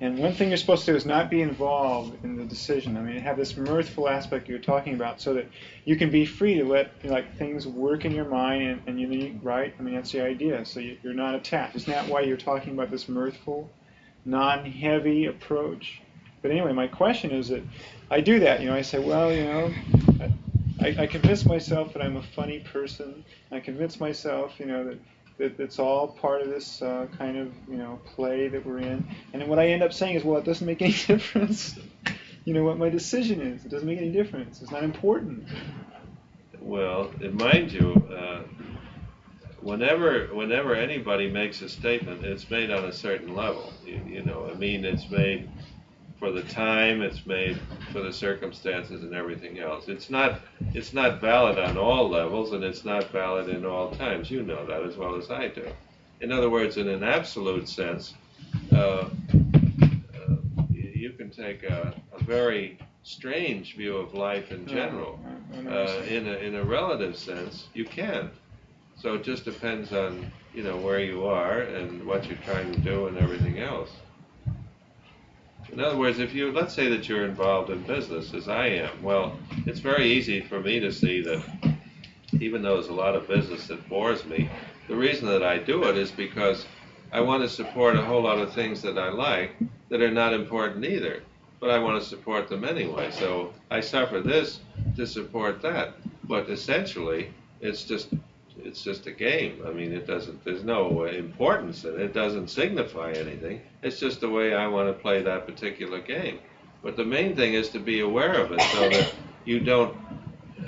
And one thing you're supposed to do is not be involved in the decision. I mean, have this mirthful aspect you're talking about, so that you can be free to let like things work in your mind, and, and you need right. I mean, that's the idea. So you, you're not attached. Isn't that why you're talking about this mirthful, non-heavy approach? But anyway, my question is that I do that. You know, I say, well, you know, I, I convince myself that I'm a funny person. I convince myself, you know, that that it's all part of this uh, kind of you know play that we're in. And then what I end up saying is, well, it doesn't make any difference. you know what my decision is. It doesn't make any difference. It's not important. Well, mind you, uh, whenever whenever anybody makes a statement, it's made on a certain level. You, you know, I mean, it's made for the time, it's made for the circumstances and everything else. It's not it's not valid on all levels, and it's not valid in all times. You know that as well as I do. In other words, in an absolute sense, uh, uh, you can take a, a very strange view of life in general. Uh, in a in a relative sense, you can't. So it just depends on you know where you are and what you're trying to do and everything else. In other words, if you let's say that you're involved in business as I am, well, it's very easy for me to see that even though there's a lot of business that bores me, the reason that I do it is because I want to support a whole lot of things that I like that are not important either, but I want to support them anyway. So I suffer this to support that, but essentially it's just it's just a game. I mean, it doesn't. There's no importance in it. It doesn't signify anything. It's just the way I want to play that particular game. But the main thing is to be aware of it, so that you don't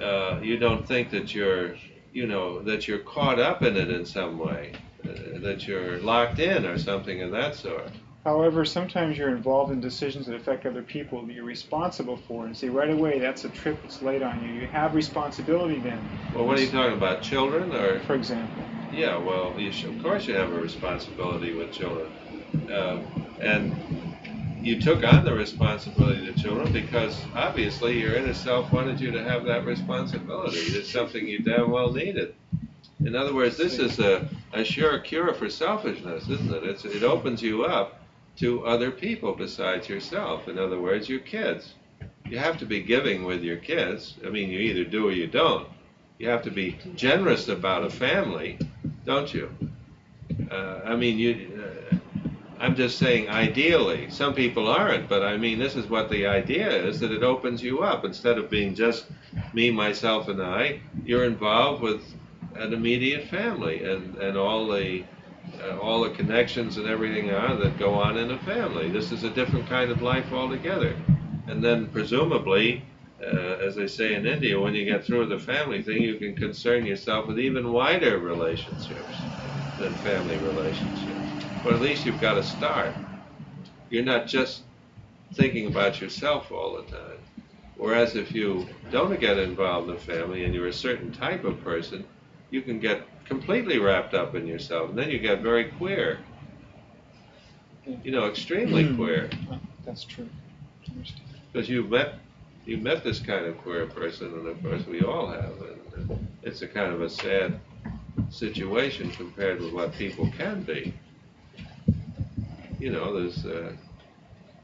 uh, you don't think that you're you know that you're caught up in it in some way, uh, that you're locked in or something of that sort. However, sometimes you're involved in decisions that affect other people that you're responsible for, and see right away that's a trip that's laid on you. You have responsibility then. Well, what are you talking about? Children or? For example. Yeah, well, you should, of course you have a responsibility with children, um, and you took on the responsibility to children because obviously your inner self wanted you to have that responsibility. It's something you damn well needed. In other words, this is a, a sure cure for selfishness, isn't it? It's, it opens you up to other people besides yourself. In other words, your kids. You have to be giving with your kids. I mean, you either do or you don't. You have to be generous about a family, don't you? Uh, I mean, you. Uh, I'm just saying, ideally, some people aren't, but I mean, this is what the idea is that it opens you up. Instead of being just me, myself, and I, you're involved with an immediate family and, and all the uh, all the connections and everything are that go on in a family. This is a different kind of life altogether. And then presumably, uh, as they say in India, when you get through the family thing, you can concern yourself with even wider relationships than family relationships. But at least you've got to start. You're not just thinking about yourself all the time. Whereas if you don't get involved in family and you're a certain type of person, you can get completely wrapped up in yourself, and then you get very queer. You know, extremely queer. That's true. Because you met you met this kind of queer person, and of course we all have, and it's a kind of a sad situation compared with what people can be. You know, there's. Uh,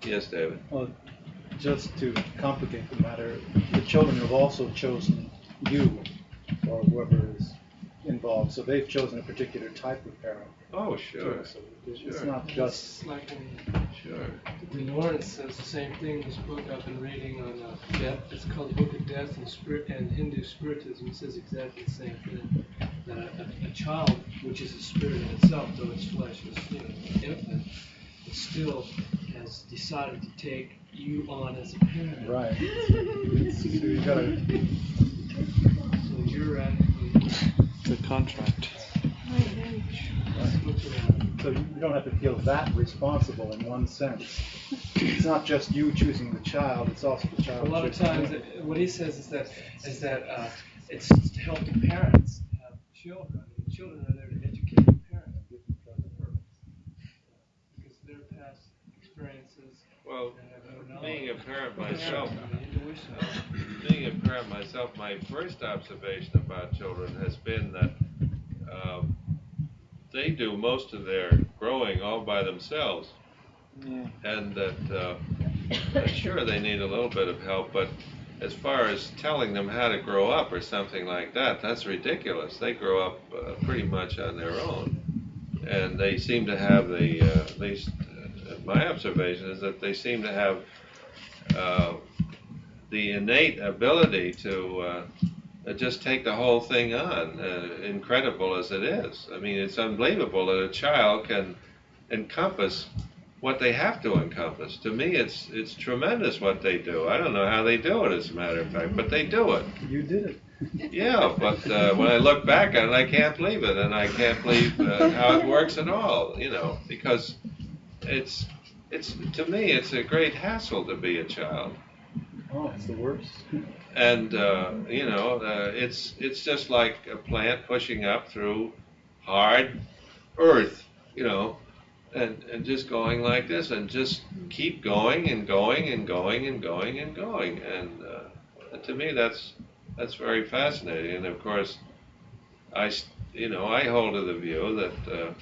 yes, David. Well, just to complicate the matter, the children have also chosen you, or whoever is involved, so they've chosen a particular type of parent. Oh, sure, So it's it's Sure. not just, It's like in sure. the Lawrence says the same thing. This book I've been reading on uh, death. It's called the Book of Death and Spirit and Hindu Spiritism. It says exactly the same thing. That a, a, a child, which is a spirit in itself, though its flesh is you know infant, it still has decided to take you on as a parent. right. So you gotta, So you're actually The contract. so you don't have to feel that responsible in one sense. It's not just you choosing the child, it's also the child A lot of times, it- what he says is that is that uh, it's to help the parents have children. And the children are there to educate the parents for the purpose, because their past experiences Well, and have no being a parent myself, and intuition. being a parent myself, my first observation about children has been that um, they do most of their growing all by themselves, Yeah. and that uh, sure they need a little bit of help, but as far as telling them how to grow up or something like that, that's ridiculous. They grow up uh, pretty much on their own, and they seem to have the uh, at least uh, my observation is that they seem to have uh, the innate ability to uh, just take the whole thing on, uh, incredible as it is. I mean, it's unbelievable that a child can encompass what they have to encompass. To me, it's it's tremendous what they do. I don't know how they do it, as a matter of fact, but they do it. You did it. Yeah, but uh, when I look back on it, I can't believe it, and I can't believe uh, how it works at all. You know, because it's it's to me, it's a great hassle to be a child Oh, it's the worst. and uh, you know uh, it's it's just like a plant pushing up through hard earth you know and and just going like this and just keep going and going and going and going and going and uh, to me that's that's very fascinating and of course I you know I hold to the view that uh,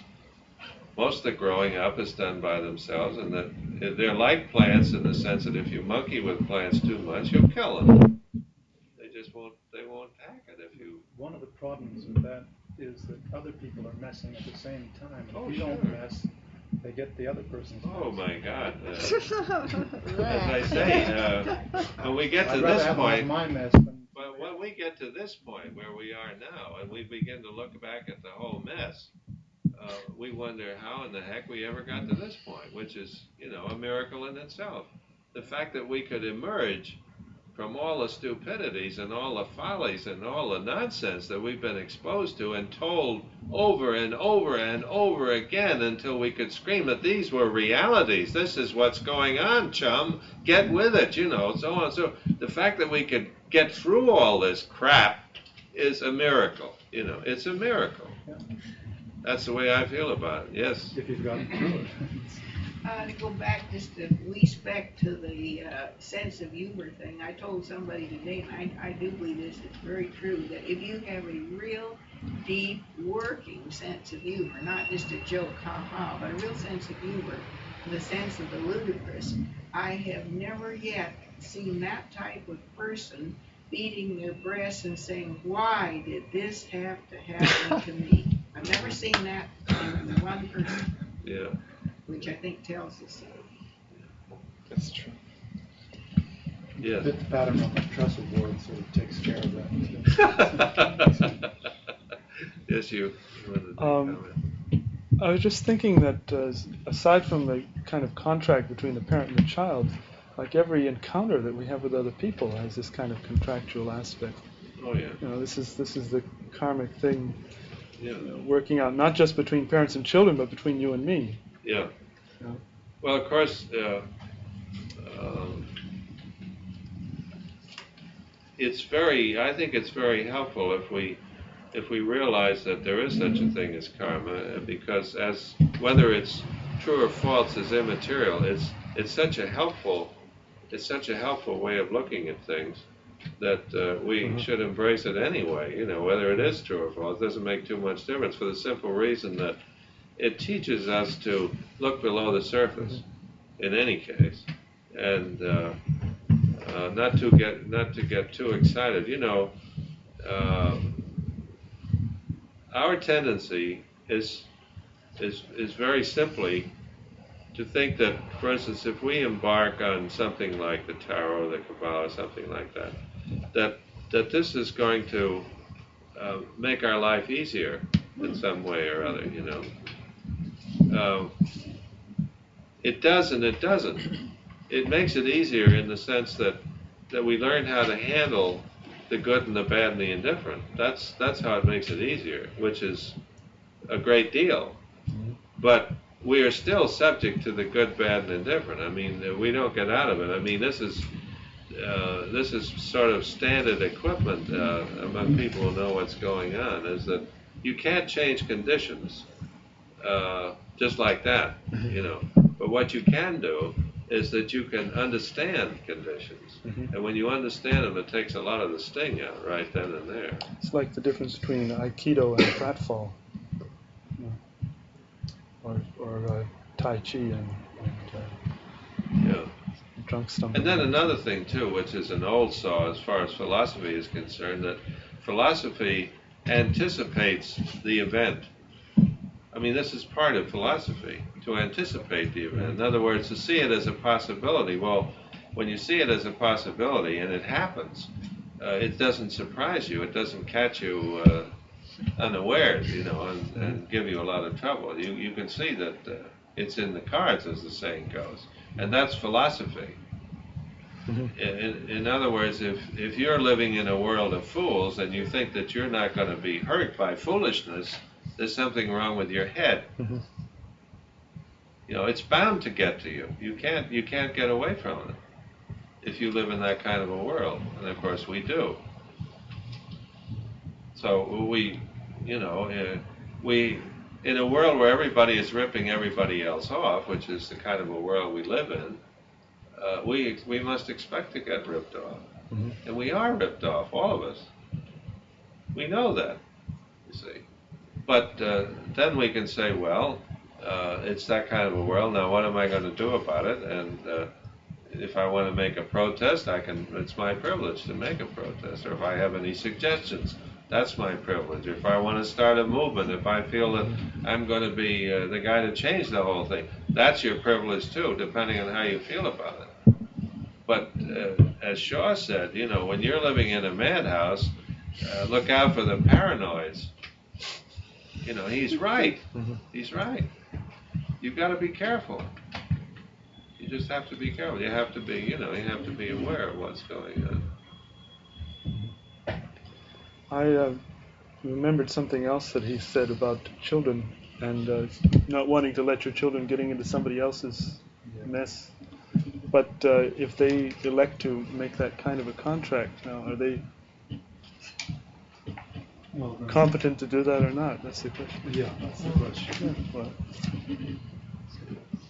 most of the growing up is done by themselves and that they're like plants in the sense that if you monkey with plants too much you'll kill them they just won't they won't hack it if you One of the problems with that is that other people are messing at the same time. Oh, if you don't mess, they get the other person's oh mess. my god uh, as I say uh, when we get to I'd rather this have point my mess than. But when we get to this point where we are now, and we begin to look back at the whole mess, uh, we wonder how in the heck we ever got to this point, which is, you know, a miracle in itself. The fact that we could emerge from all the stupidities and all the follies and all the nonsense that we've been exposed to and told over and over and over again until we could scream that these were realities. This is what's going on, chum. Get with it, you know, so on. So the fact that we could get through all this crap is a miracle. You know, it's a miracle. Yeah. That's the way I feel about it. Yes. If you've gotten through it. Uh, to go back just a wee speck to the uh, sense of humor thing, I told somebody today, and I, I do believe this is very true, that if you have a real deep working sense of humor, not just a joke, ha ha, but a real sense of humor, the sense of the ludicrous, I have never yet seen that type of person beating their breasts and saying, why did this have to happen to me? I've never seen that in one person Yeah. which I think tells us so. That's true. Yes. Fit the pattern on the trestle board sort of takes care of that. yes, you. you wanted to Um, comment. I was just thinking that uh, s- aside from the kind of contract between the parent and the child, like every encounter that we have with other people has this kind of contractual aspect. Oh yeah. You know, this is this is the karmic thing Yeah. you know, working out not just between parents and children, but between you and me. Yeah. Yeah. Well, of course, uh, um, it's very. I think it's very helpful if we if we realize that there is such a thing as karma, because as whether it's true or false is immaterial. It's it's such a helpful it's such a helpful way of looking at things that uh, we Mhm. should embrace it anyway. You know, whether it is true or false doesn't make too much difference for the simple reason that it teaches us to look below the surface in any case, and uh, uh, not to get not to get too excited. You know, uh, our tendency is, is, is very simply to think that, for instance, if we embark on something like the Tarot, the Kabbalah, or something like that, that, that this is going to uh, make our life easier in some way or other, you know. Um, it does and it doesn't. It makes it easier in the sense that, that we learn how to handle the good and the bad and the indifferent. That's, that's how it makes it easier, which is a great deal. But we are still subject to the good, bad, and indifferent. I mean, uh, we don't get out of it. I mean, this is uh, this is sort of standard equipment uh, among people who know what's going on. Is that you can't change conditions uh, just like that, you know. But what you can do is that you can understand conditions, Mhm. and when you understand them, it takes a lot of the sting out right then and there. It's like the difference between Aikido and pratfall, you know, or or uh, Tai Chi and, and uh, Yeah. Drunk. And then another thing too, which is an old saw as far as philosophy is concerned, that philosophy anticipates the event. I mean, this is part of philosophy to anticipate the event. In other words, to see it as a possibility. Well, when you see it as a possibility and it happens, uh, it doesn't surprise you. It doesn't catch you uh, unawares, you know, and, and give you a lot of trouble. You you can see that uh, it's in the cards, as the saying goes, and that's philosophy. Mhm. In, in other words, if, if you're living in a world of fools and you think that you're not going to be hurt by foolishness, there's something wrong with your head. Mhm. You know, it's bound to get to you. You can't you can't get away from it if you live in that kind of a world, and of course we do. So we, you know, uh, we in a world where everybody is ripping everybody else off, which is the kind of a world we live in, uh, we we must expect to get ripped off, Mhm. and we are ripped off, all of us. We know that, you see. But uh, then we can say, well, uh, it's that kind of a world. Now, what am I going to do about it? And uh, if I want to make a protest, I can. It's my privilege to make a protest. Or if I have any suggestions, that's my privilege. If I want to start a movement, if I feel that I'm going to be uh, the guy to change the whole thing, that's your privilege too, depending on how you feel about it. But uh, as Shaw said, you know, when you're living in a madhouse, uh, look out for the paranoids. You know, he's right. Mhm. He's right. You've got to be careful. You just have to be careful. You have to be, you know, you have to be aware of what's going on. I uh, remembered something else that he said about children and uh, not wanting to let your children getting into somebody else's mess. But uh, if they elect to make that kind of a contract now, are they Well, competent to do that or not? That's the question. Yeah, that's the question. Yeah, well,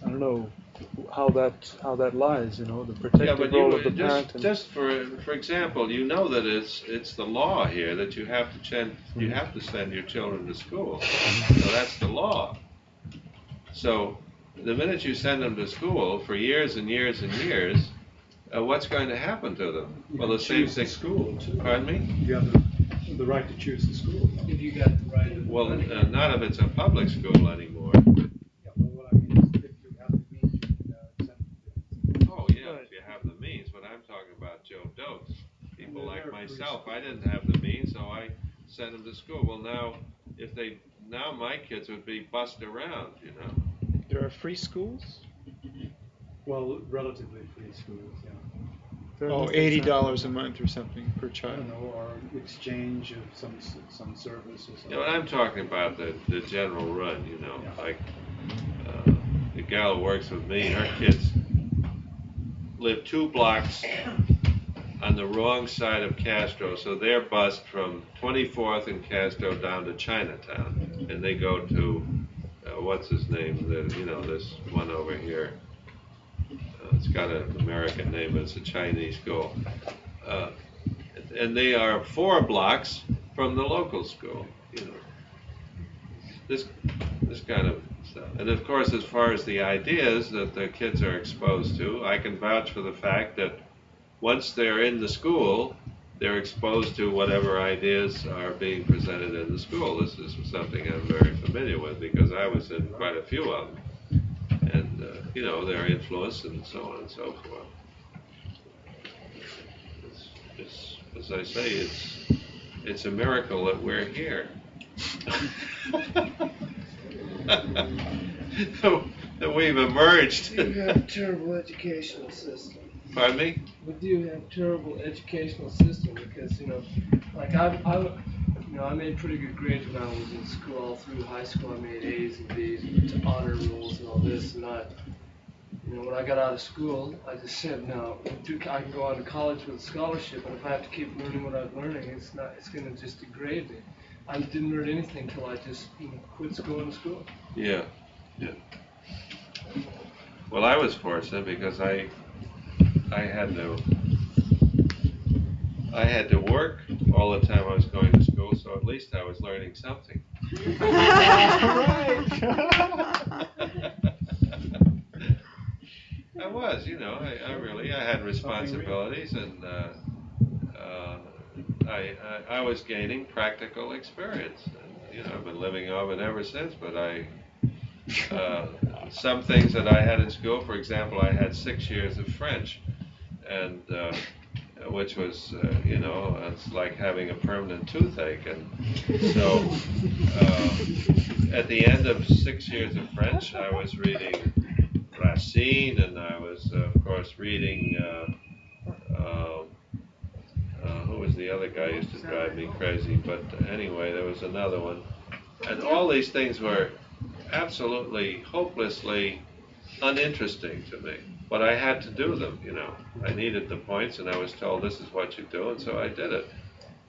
I don't know how that how that lies. You know, the Yeah, protective but role you, of the parent. just, and, just for for example, you know that it's it's the law here that you have to send you have to send your children to school. So that's the law. So the minute you send them to school for years and years and years, uh, what's going to happen to them? You Well, can the same choose the thing. school too. Pardon me? You have the, the right to choose the school. If you got the right Well, money. uh, not if it's a public school anymore. Yeah, well, what I mean is if you have the means, you can uh, send them to Oh, yeah, if you have the means, but I'm talking about Joe Dotes. People Yeah, like they're pretty myself. I didn't have the means, so I sent them to school. Well, now, if they, now my kids would be bussed around, you know? There are free schools? Well, relatively free schools, yeah. Fair Oh, enough, eighty exactly. dollars a month or something per I child. don't know, or exchange of some, some service or something. Yeah, but I'm talking about the, the general run, you know, Yeah. like, uh, the gal who works with me, her kids live two blocks on the wrong side of Castro, so they're bused from 24th and Castro down to Chinatown, and they go to, uh, what's his name, the, you know, this one over here. Uh, it's got an American name, but it's a Chinese school. Uh, and they are four blocks from the local school, you know. This, this kind of stuff. And of course, as far as the ideas that the kids are exposed to, I can vouch for the fact that once they're in the school, they're exposed to whatever ideas are being presented in the school. This is something I'm very familiar with because I was in quite a few of them. And, uh, you know, their influence and so on and so forth. It's, it's, as I say, it's, it's a miracle that we're here. that we've emerged. We have a terrible educational system. Pardon me? We do have a terrible educational system because you know, like I, I, you know, I made pretty good grades when I was in school. All through high school, I made A's and B's, and to honor rolls and all this. And I, you know, when I got out of school, I just said, no, I can go on to college with a scholarship, but if I have to keep learning what I'm learning, it's not, it's going to just degrade me. I didn't learn anything till I just you know, quit going to school. Yeah, yeah. Well, I was fortunate because I, I had to, I had to work all the time I was going to school, so at least I was learning something. I was, you know, I, I really, I had responsibilities and, uh, uh, I, I, I was gaining practical experience. And, you know, I've been living off it ever since, but I, uh, some things that I had in school, for example, I had six years of French, and uh, which was, uh, you know, it's like having a permanent toothache. And so, uh, at the end of six years of French, I was reading Racine, and I was, uh, of course, reading. Uh, uh, who was the other guy who used to drive me crazy? But anyway, there was another one, and all these things were absolutely hopelessly uninteresting to me. But I had to do them, you know. I needed the points, and I was told this is what you do, and so I did it.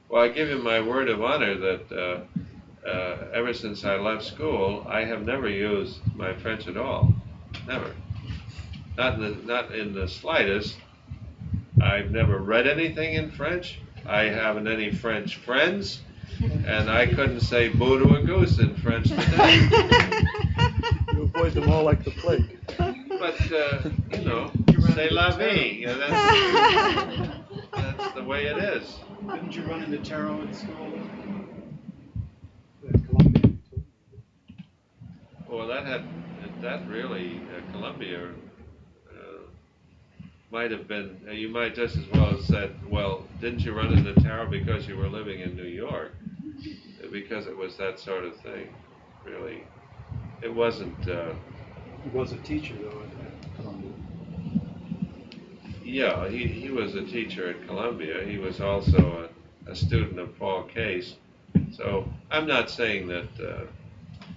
Well, I give you my word of honor that uh, uh, ever since I left school, I have never used my French at all. Never. Not in the, not in the slightest. I've never read anything in French. I haven't any French friends, and I couldn't say boo to a goose in French today. You avoid them all like the plague. But, uh, you know, c'est la vie. You know, that's, that's the way it is. Didn't you run into tarot in school? Well, that had, that really, uh, Columbia uh, might have been, uh, you might just as well have said, well, didn't you run into tarot because you were living in New York? Because it was that sort of thing, really. It wasn't, uh, He was a teacher though at Columbia. Yeah, he, he was a teacher at Columbia. He was also a, a student of Paul Case. So I'm not saying that uh,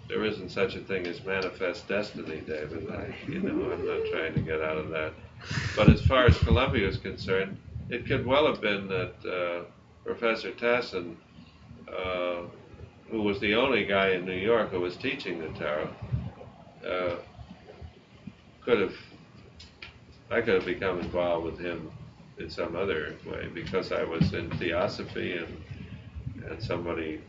there isn't such a thing as manifest destiny, David. I, you know, I'm not trying to get out of that. But as far as Columbia is concerned, it could well have been that uh, Professor Tassin, uh, who was the only guy in New York who was teaching the tarot, uh, could have I could have become involved with him in some other way because I was in theosophy and and somebody.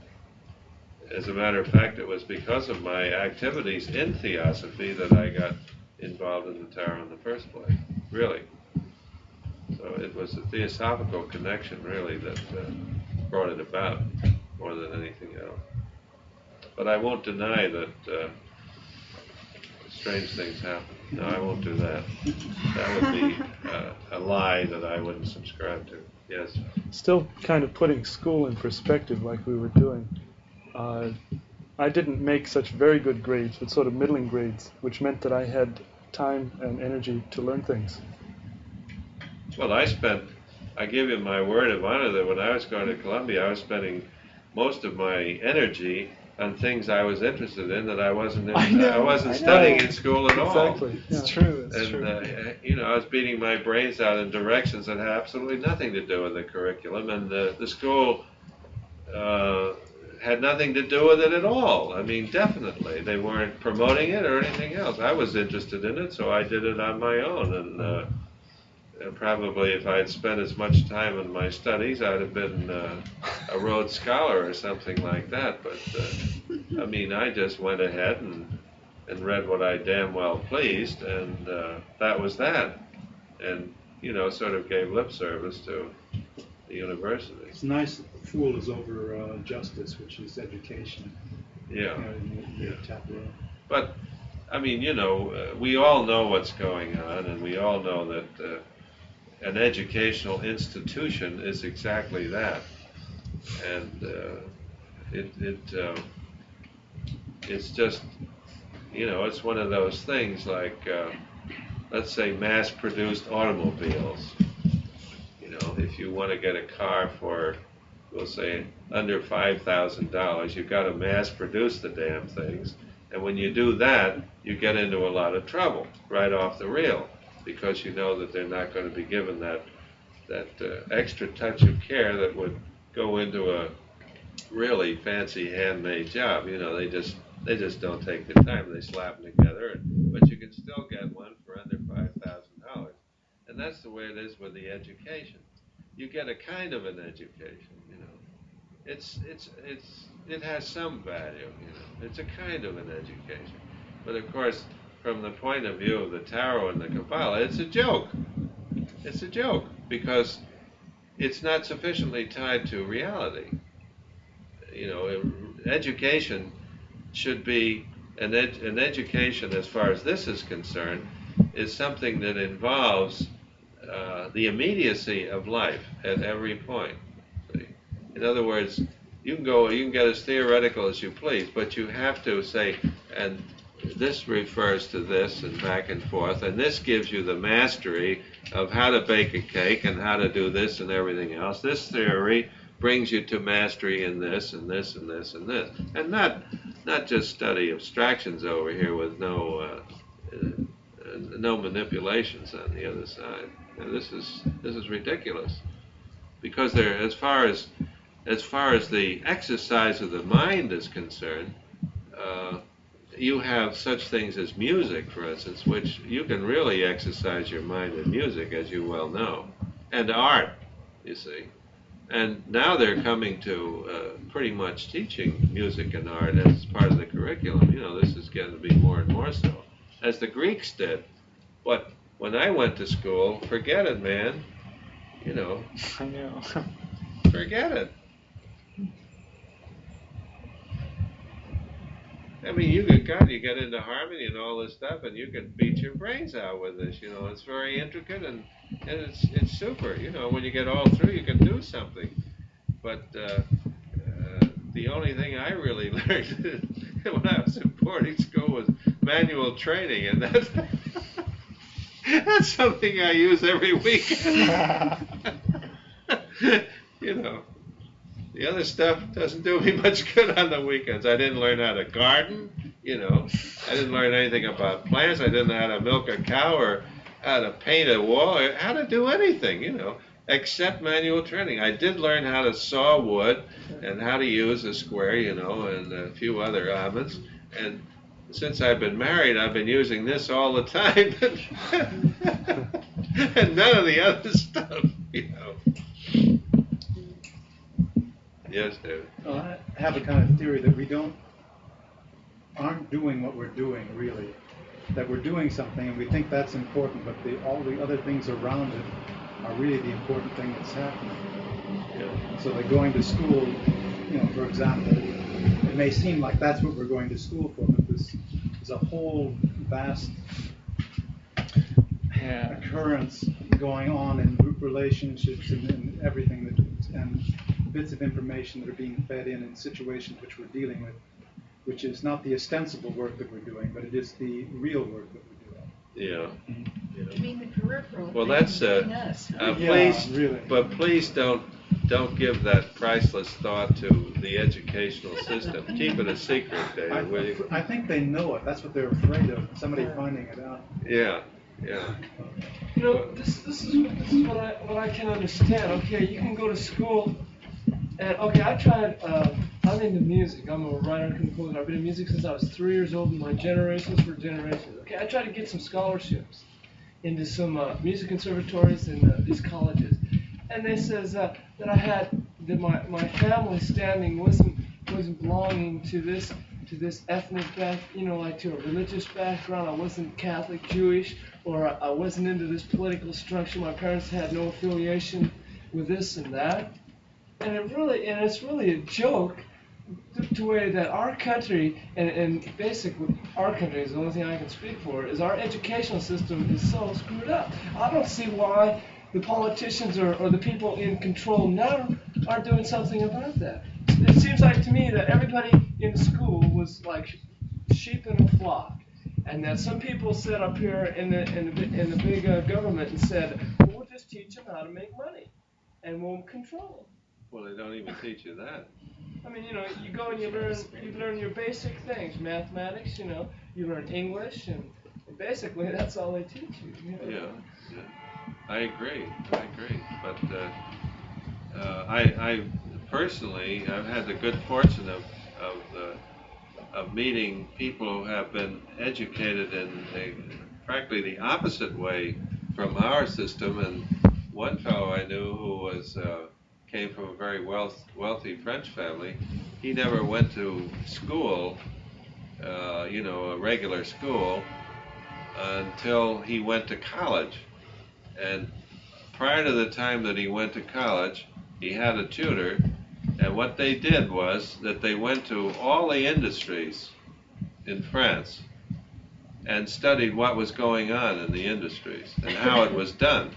As a matter of fact, it was because of my activities in theosophy that I got involved in the tarot in the first place. Really. So it was the theosophical connection really that uh, brought it about more than anything else. But I won't deny that uh, strange things happen. No, I won't do that. That would be uh, a lie that I wouldn't subscribe to. Yes. Still kind of putting school in perspective like we were doing. Uh, I didn't make such very good grades, but sort of middling grades, which meant that I had time and energy to learn things. Well, I spent, I give you my word of honor that when I was going to Columbia, I was spending most of my energy on things I was interested in that I wasn't in, I know, wasn't I studying in school at all. Exactly. It's true. It's And true. uh, you know, I was beating my brains out in directions that had absolutely nothing to do with the curriculum, and the the school uh, had nothing to do with it at all. I mean, definitely, they weren't promoting it or anything else. I was interested in it, so I did it on my own, and. Uh, and probably if I had spent as much time in my studies, I'd have been uh, a Rhodes Scholar or something like that. But uh, I mean, I just went ahead and and read what I damn well pleased, and uh, that was that. And you know, sort of gave lip service to the university. It's nice that the fool is over uh, justice, which is education. Yeah. You know, Yeah. the top row. But, I mean, you know, uh, we all know what's going on, and we all know that uh, an educational institution is exactly that. And uh, it, it, uh, it's just, you know, it's one of those things like, uh, let's say, mass-produced automobiles. You know, if you want to get a car for, we'll say, under five thousand dollars, you've got to mass-produce the damn things. And when you do that, you get into a lot of trouble right off the reel because you know that they're not going to be given that that uh, extra touch of care that would go into a really fancy handmade job. You know, they just they just don't take the time. They slap them together, and, but you can still get one for under five thousand dollars. And that's the way it is with the education. You get a kind of an education. You know, it's it's it's it has some value. You know, it's a kind of an education. But of course, from the point of view of the tarot and the Kabbalah, it's a joke. It's a joke because it's not sufficiently tied to reality. You know, education should be an, ed- an education, as far as this is concerned, is something that involves uh, the immediacy of life at every point. In other words, you can go, you can get as theoretical as you please, but you have to say, and this refers to this and back and forth, and this gives you the mastery of how to bake a cake and how to do this and everything else. This theory brings you to mastery in this and this and this and this, and not not just study abstractions over here with no uh, uh, no manipulations on the other side. And this is this is ridiculous because there, as far as as far as the exercise of the mind is concerned, uh, you have such things as music, for instance, which you can really exercise your mind with music, as you well know, and art, you see. And now they're coming to uh, pretty much teaching music and art as part of the curriculum. You know, this is getting to be more and more so, as the Greeks did. But when I went to school, forget it, man. You know, I know. forget it. I mean, you get God, you get into harmony and all this stuff, and you can beat your brains out with this. You know, it's very intricate and and it's it's super. You know, when you get all through, you can do something. But uh, uh, the only thing I really learned when I was in boarding school was manual training, and that's that's something I use every weekend. you know. The other stuff doesn't do me much good on the weekends. I didn't learn how to garden, you know. I didn't learn anything about plants. I didn't know how to milk a cow or how to paint a wall, or how to do anything, you know, except manual training. I did learn how to saw wood and how to use a square, you know, and a few other elements. And since I've been married, I've been using this all the time, and none of the other stuff, you know. Yes, David. Well, I have a kind of theory that we don't, aren't doing what we're doing really. That we're doing something and we think that's important, but the, all the other things around it are really the important thing that's happening. Yeah. So like going to school, you know, for example, it may seem like that's what we're going to school for, but this is a whole vast yeah. occurrence going on in group relationships and, and everything that, and bits of information that are being fed in in situations which we're dealing with, which is not the ostensible work that we're doing, but it is the real work that we're doing. Yeah. You mean the peripheral? Well, that's, uh, between us. Uh, Yeah, please, really. but please don't don't give that priceless thought to the educational system. Keep it a secret, David. will you? I, I think they know it. That's what they're afraid of. Somebody finding it out. Yeah, yeah, You know, this this is this is what I what I can understand. Okay, you can go to school, and okay, I tried. Uh, I'm into music. I'm a writer composer. I've been in music since I was three years old. My generations for generations. Okay, I tried to get some scholarships into some uh, music conservatories and uh, these colleges, and they says uh, that I had that my my family standing wasn't wasn't belonging to this to this ethnic back, you know, like to a religious background. I wasn't Catholic, Jewish, or I wasn't into this political structure. My parents had no affiliation with this and that, and it really and it's really a joke to, to way that our country and, and basically our country is the only thing I can speak for is our educational system is so screwed up. I don't see why the politicians or, or the people in control now aren't doing something about that. It seems like to me that everybody in school was like sheep in a flock, and that some people sat up here in the in the, in the big uh, government and said, well, "We'll just teach them how to make money, and we'll control them." Well, they don't even teach you that. I mean, you know, you go and you learn you learn your basic things, mathematics. You know, you learn English, and, basically that's all they teach you. you know? Yeah, yeah. I agree. I agree. But uh, uh, I, I personally, I've had the good fortune of of, uh, of meeting people who have been educated in a, frankly the opposite way from our system. And one fellow I knew who was uh, came from a very wealth, wealthy French family. He never went to school, uh, you know, a regular school, until he went to college. And prior to the time that he went to college, he had a tutor. And what they did was that they went to all the industries in France and studied what was going on in the industries and how it was done.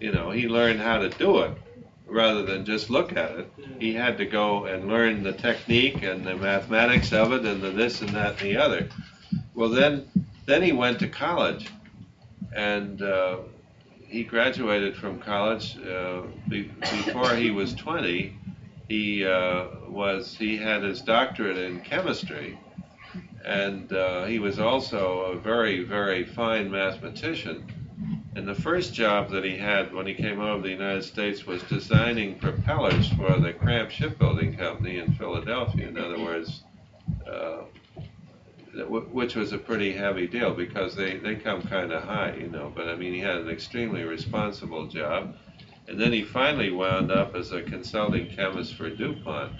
You know, he learned how to do it rather than just look at it. He had to go and learn the technique and the mathematics of it and the this and that and the other. Well, then, then he went to college, and uh, he graduated from college uh, be- before he was 20. He uh, was he had his doctorate in chemistry, and uh, he was also a very very fine mathematician. And the first job that he had when he came over to the United States was designing propellers for the Cramp Shipbuilding Company in Philadelphia. In other words, uh, which was a pretty heavy deal because they, they come kind of high, you know. But I mean, he had an extremely responsible job. And then he finally wound up as a consulting chemist for DuPont.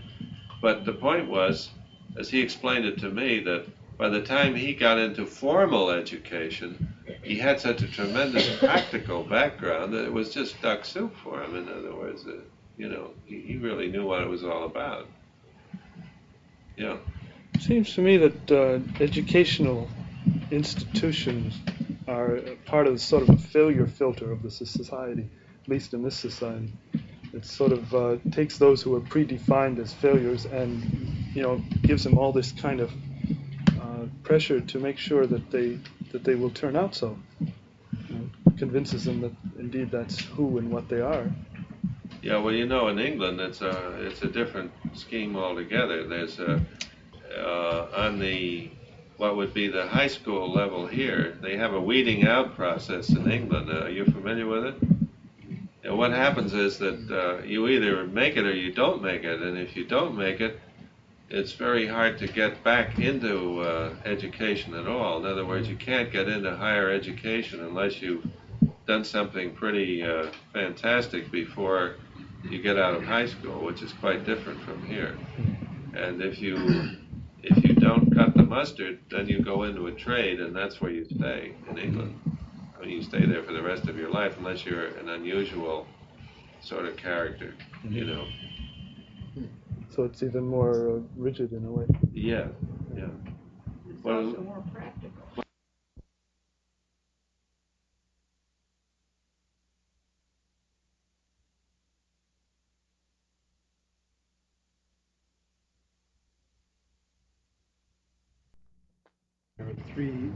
But the point was, as he explained it to me, that by the time he got into formal education, he had such a tremendous practical background that it was just duck soup for him. In other words, uh, you know, he, he really knew what it was all about. Yeah. It seems to me that uh, educational institutions are part of the sort of a failure filter of the society, at least in this society. It sort of uh, takes those who are predefined as failures and, you know, gives them all this kind of pressure to make sure that they that they will turn out so. Convinces them that indeed that's who and what they are. Yeah, well, you know, in England, it's a it's a different scheme altogether. There's a uh, on the what would be the high school level here, they have a weeding out process in England. Uh, are you familiar with it? And what happens is that uh, you either make it or you don't make it, and if you don't make it, it's very hard to get back into uh, education at all. In other words, you can't get into higher education unless you've done something pretty uh, fantastic before you get out of high school, which is quite different from here. And if you if you don't cut the mustard, then you go into a trade, and that's where you stay in England. I mean, you stay there for the rest of your life, unless you're an unusual sort of character, you know. So it's even more uh, rigid in a way. Yeah, yeah. It's Well- also more practical. There are three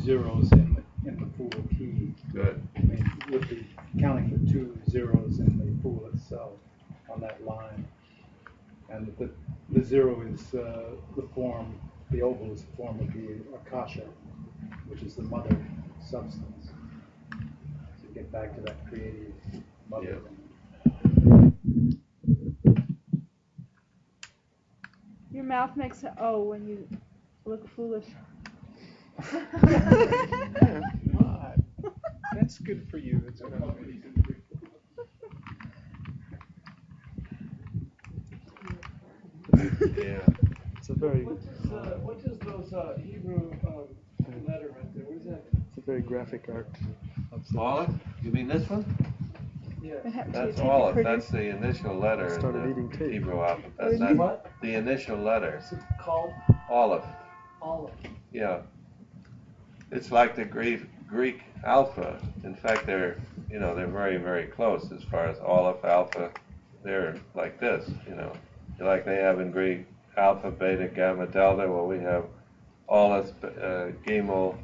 zeros in, the- in the fool key. Good. I mean, with the, counting the two zeros in the pool itself on that line. And the, the zero is, uh, the form, the oval is the form of the akasha, which is the mother substance. So get back to that creative mother. Your mouth makes an O when you look foolish. That's good for you. That's what I'm- Yeah. It's a very What is, uh, what is those uh, Hebrew um, letter right there? What is that? it's a very graphic art. Olive? you mean this one? Yeah. What happened to That's your tape Aleph, recorder? that's the initial letter Started in eating the tape. Hebrew alphabet. you That's What? the initial letter, Is it called Aleph, olive? yeah. It's like the Greek, Greek alpha. In fact, they're, you know, they're very, very close as far as Olive alpha. They're like this, you know, like they have in Greek alpha, beta, gamma, delta. Well, we have Aleph, uh, Gimel,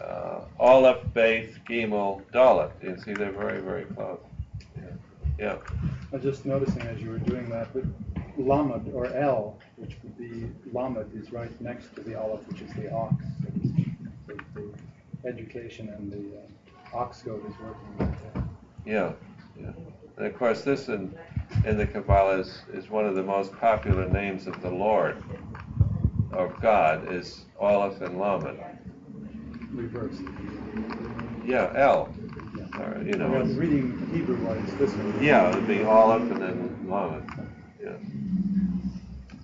uh, Aleph, Beth, Gimel, Dalet. You see, they're very, very close. Yeah. yeah. I was just noticing as you were doing that, but Lamed or L, which would be Lamed, is right next to the Aleph, which is the ox. So the, the education and the uh, ox goad is working right there. Yeah, yeah. And of course, this in, in the Kabbalah is, is one of the most popular names of the Lord, of God, is Aleph and Laman. Reversed. Yeah, El. Yeah. Or, you know, was it's- reading Hebrew wise this one. yeah, it'd be Aleph and then Lamed. Yeah.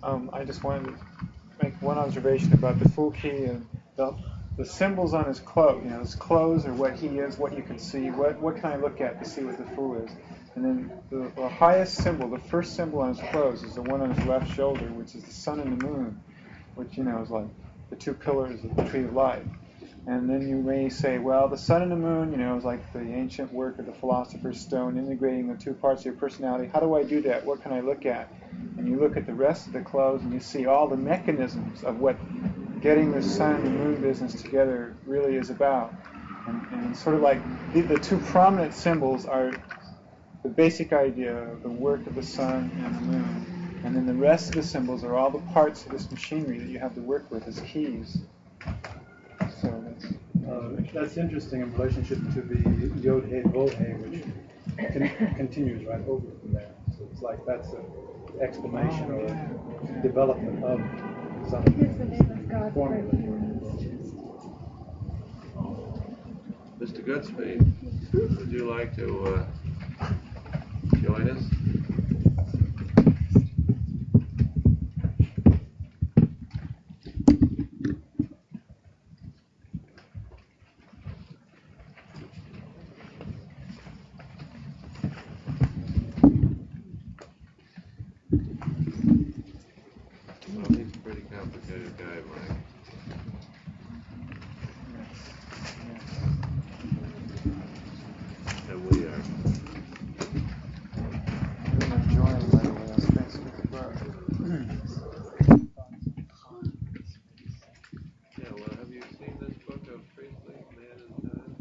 Um, I just wanted to make one observation about the full key and the, the symbols on his clothes. You know, his clothes are what he is, what you can see. What what can I look at to see what the fool is? And then the, the highest symbol, the first symbol on his clothes, is the one on his left shoulder, which is the sun and the moon, which you know is like the two pillars of the tree of life. And then you may say, well, the sun and the moon, you know, is like the ancient work of the philosopher's stone, integrating the two parts of your personality. How do I do that? What can I look at? And you look at the rest of the clothes and you see all the mechanisms of what getting the sun and the moon business together really is about. And, and sort of like the, the two prominent symbols are the basic idea of the work of the sun and the moon. And then the rest of the symbols are all the parts of this machinery that you have to work with as keys. So that's, Uh, that's interesting in relationship to the Yod He Vov He, which con- continues right over from there. So it's like that's an explanation or a development of some Here's the name of God formula. right here on this chest. Mr. Goodspeed, would you like to uh, join us? Well, he's a pretty complicated guy, Mike. And we are. I'm enjoying, by the way, I'll spend some time. Yeah, well, have you seen this book of Priestley, Man in Time?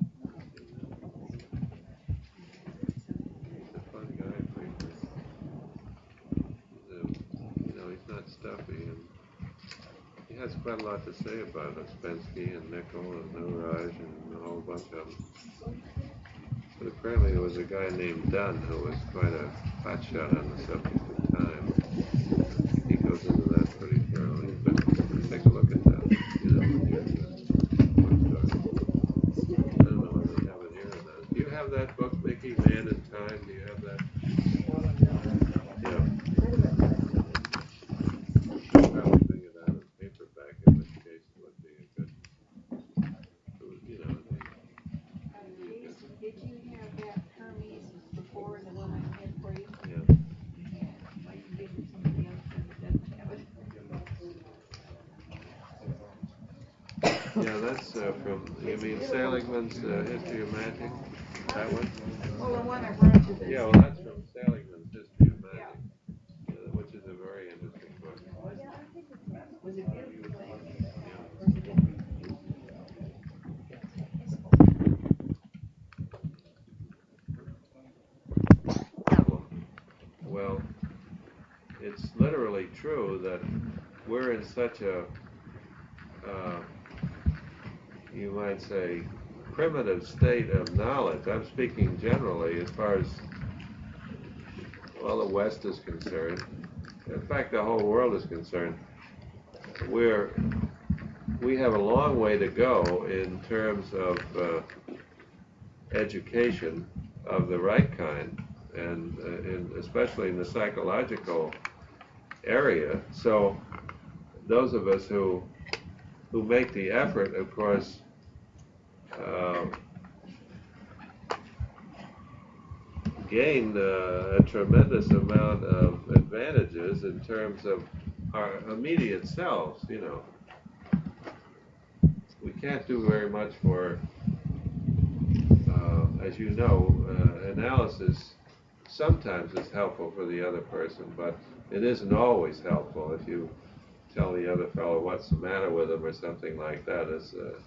He's a fun guy, Priestley. He's a, you know, he's not stuffy, and he has quite a lot to say about Ouspensky and Nicoll and Nuraj and a whole bunch of them. But apparently there was a guy named Dunne who was quite a hotshot on the subject of time. He goes into that pretty thoroughly, but take a look at that, you know, when you're in the bookstore. I don't know whether they have it here or not. Do you have that book, Mickey, Man in Time? Do you have that? Yeah. Probably bring it out in paperback, in which case it would be a good, it would, you know, it'd be- Jason, did you have that Hermes before the one I had for you? yeah. Yeah. Might you give it to somebody else that doesn't have it? Yeah, that's uh, from, you mean History of Magic? That one? Well, the one I brought you this. Yeah, well, that's from Seligmann's History of Magic, uh, which is a very interesting book. Was it? Well, it's literally true that we're in such a, uh, you might say, primitive state of knowledge. I'm speaking generally as far as, well, the West is concerned. In fact, the whole world is concerned. We're, we have a long way to go in terms of uh, education of the right kind and, uh, in, especially in the psychological area. So those of us who who make the effort, of course, uh, gain uh, a tremendous amount of advantages in terms of our immediate selves, you know. We can't do very much for, uh, as you know, uh, analysis sometimes is helpful for the other person, but it isn't always helpful if you tell the other fellow what's the matter with him or something like that. It's, uh,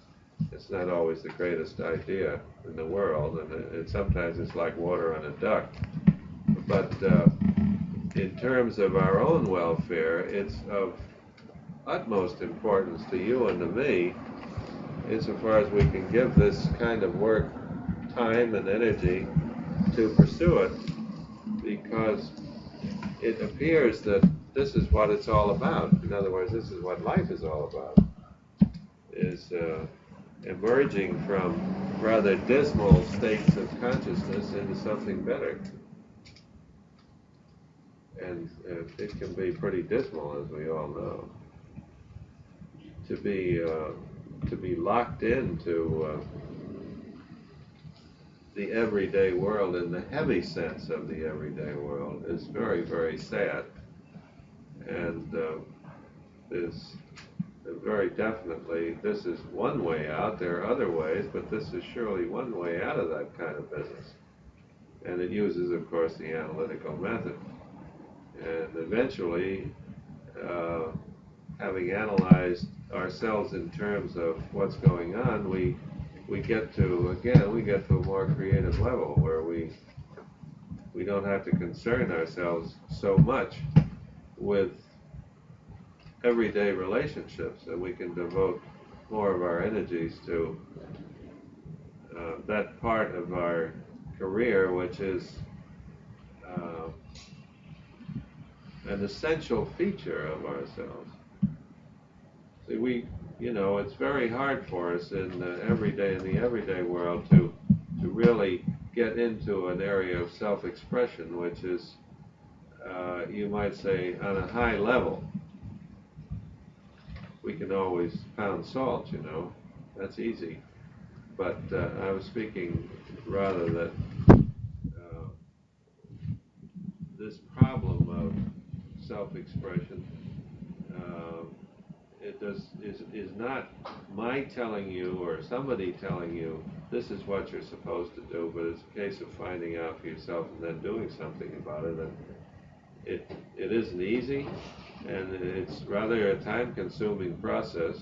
it's not always the greatest idea in the world, and it, sometimes it's like water on a duck. But uh, in terms of our own welfare, it's of utmost importance to you and to me, insofar as we can give this kind of work time and energy to pursue it, because it appears that this is what it's all about. In other words, this is what life is all about. Is uh, emerging from rather dismal states of consciousness into something better. And uh, it can be pretty dismal, as we all know. To be uh, to be locked into uh, the everyday world in the heavy sense of the everyday world is very, very sad. And uh, is very definitely, this is one way out. There are other ways, but this is surely one way out of that kind of business. And it uses, of course, the analytical method. And eventually, uh, having analyzed ourselves in terms of what's going on, we we get to again we get to a more creative level where we we don't have to concern ourselves so much with everyday relationships, and we can devote more of our energies to uh, that part of our career, which is uh, an essential feature of ourselves. See, we, you know, it's very hard for us in the everyday in the everyday world to to really get into an area of self-expression, which is, uh, you might say, on a high level we can always pound salt, you know. That's easy. But uh, I was speaking rather that uh, this problem of self-expression, uh, it does is is not my telling you or somebody telling you this is what you're supposed to do, but it's a case of finding out for yourself and then doing something about it. And it it isn't easy, and it's rather a time-consuming process,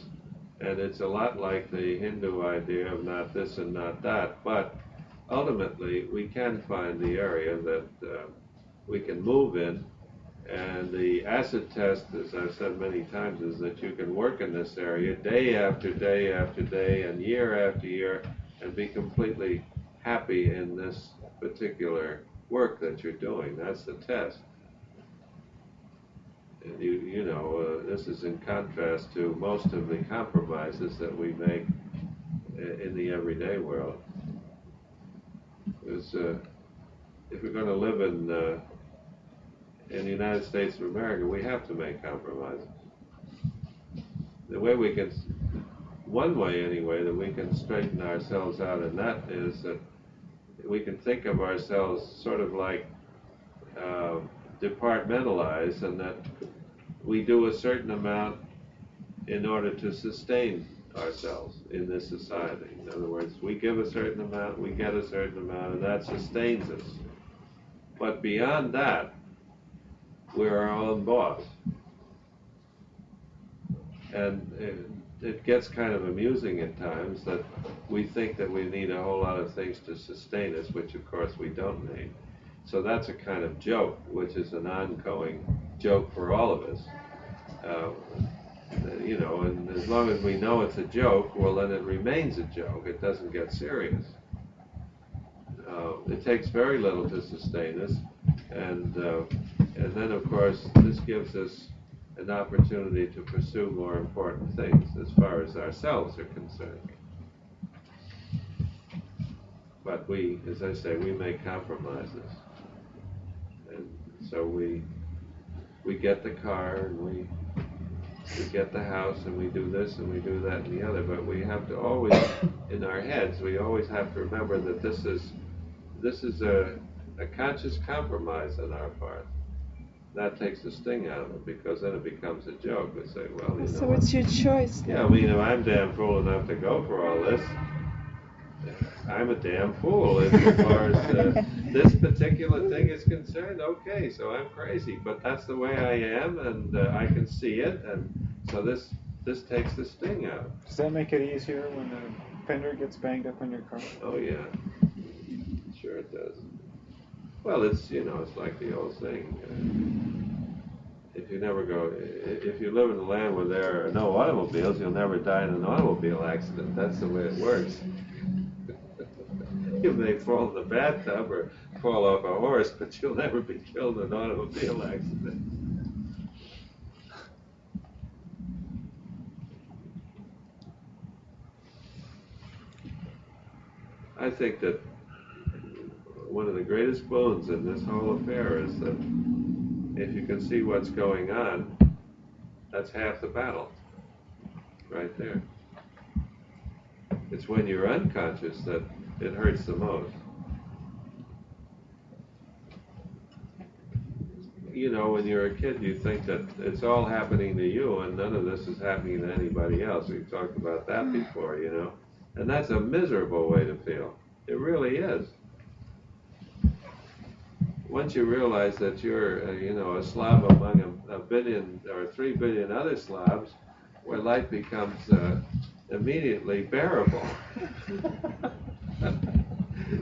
and it's a lot like the Hindu idea of not this and not that, but ultimately we can find the area that uh, we can move in, and the acid test, as I've said many times, is that you can work in this area day after day after day and year after year and be completely happy in this particular work that you're doing. That's the test you, you know, uh, this is in contrast to most of the compromises that we make in the everyday world. Uh, if we're going to live in uh, in the United States of America, we have to make compromises. The way we can, one way anyway, that we can straighten ourselves out in that is that we can think of ourselves sort of like uh, departmentalized, and that we do a certain amount in order to sustain ourselves in this society. In other words, we give a certain amount, we get a certain amount, and that sustains us. But beyond that, we're our own boss. And it, it gets kind of amusing at times that we think that we need a whole lot of things to sustain us, which of course we don't need. So that's a kind of joke, which is an ongoing joke for all of us. Uh, you know, and as long as we know it's a joke, well, then it remains a joke. It doesn't get serious. Uh, it takes very little to sustain us, and uh, and then of course this gives us an opportunity to pursue more important things as far as ourselves are concerned. But we, as I say, we make compromises, and so we we get the car and we we get the house and we do this and we do that and the other. But we have to always, in our heads, we always have to remember that this is this is a a conscious compromise on our part. That takes the sting out of it because then it becomes a joke. We say, well, you So know. it's your choice. Yeah, I mean, if I'm damn fool enough to go for all this, I'm a damn fool as far as uh, this particular thing is concerned. Okay, so I'm crazy, but that's the way I am, and uh, I can see it, and so this this takes the sting out. Does that make it easier when the fender gets banged up on your car? Oh yeah, sure it does. Well, it's you know it's like the old saying. Uh, if you never go, if you live in a land where there are no automobiles, you'll never die in an automobile accident. That's the way it works. You may fall in the bathtub or fall off a horse, but you'll never be killed in an automobile accident. I think that one of the greatest bones in this whole affair is that if you can see what's going on, that's half the battle. Right there. It's when you're unconscious that it hurts the most. You know, when you're a kid, you think that it's all happening to you and none of this is happening to anybody else. We've talked about that before, you know. And that's a miserable way to feel. It really is. Once you realize that you're, uh, you know, a Slav among a, a billion or three billion other Slavs, where life becomes uh, immediately bearable.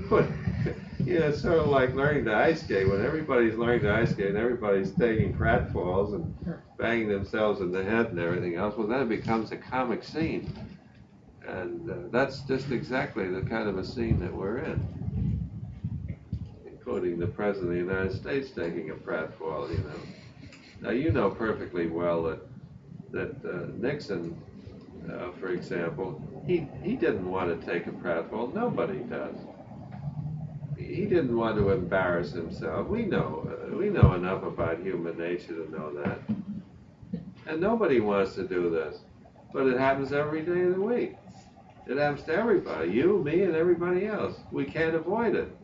but, you know, it's sort of like learning to ice skate. When everybody's learning to ice skate and everybody's taking pratfalls and banging themselves in the head and everything else, well, then it becomes a comic scene. And uh, that's just exactly the kind of a scene that we're in, including the President of the United States taking a pratfall, you know. Now, you know perfectly well that, that uh, Nixon, uh, for example, he, he didn't want to take a pratfall. Nobody does. He didn't want to embarrass himself. We know, we know enough about human nature to know that. And nobody wants to do this. But it happens every day of the week. It happens to everybody, you, me, and everybody else. We can't avoid it.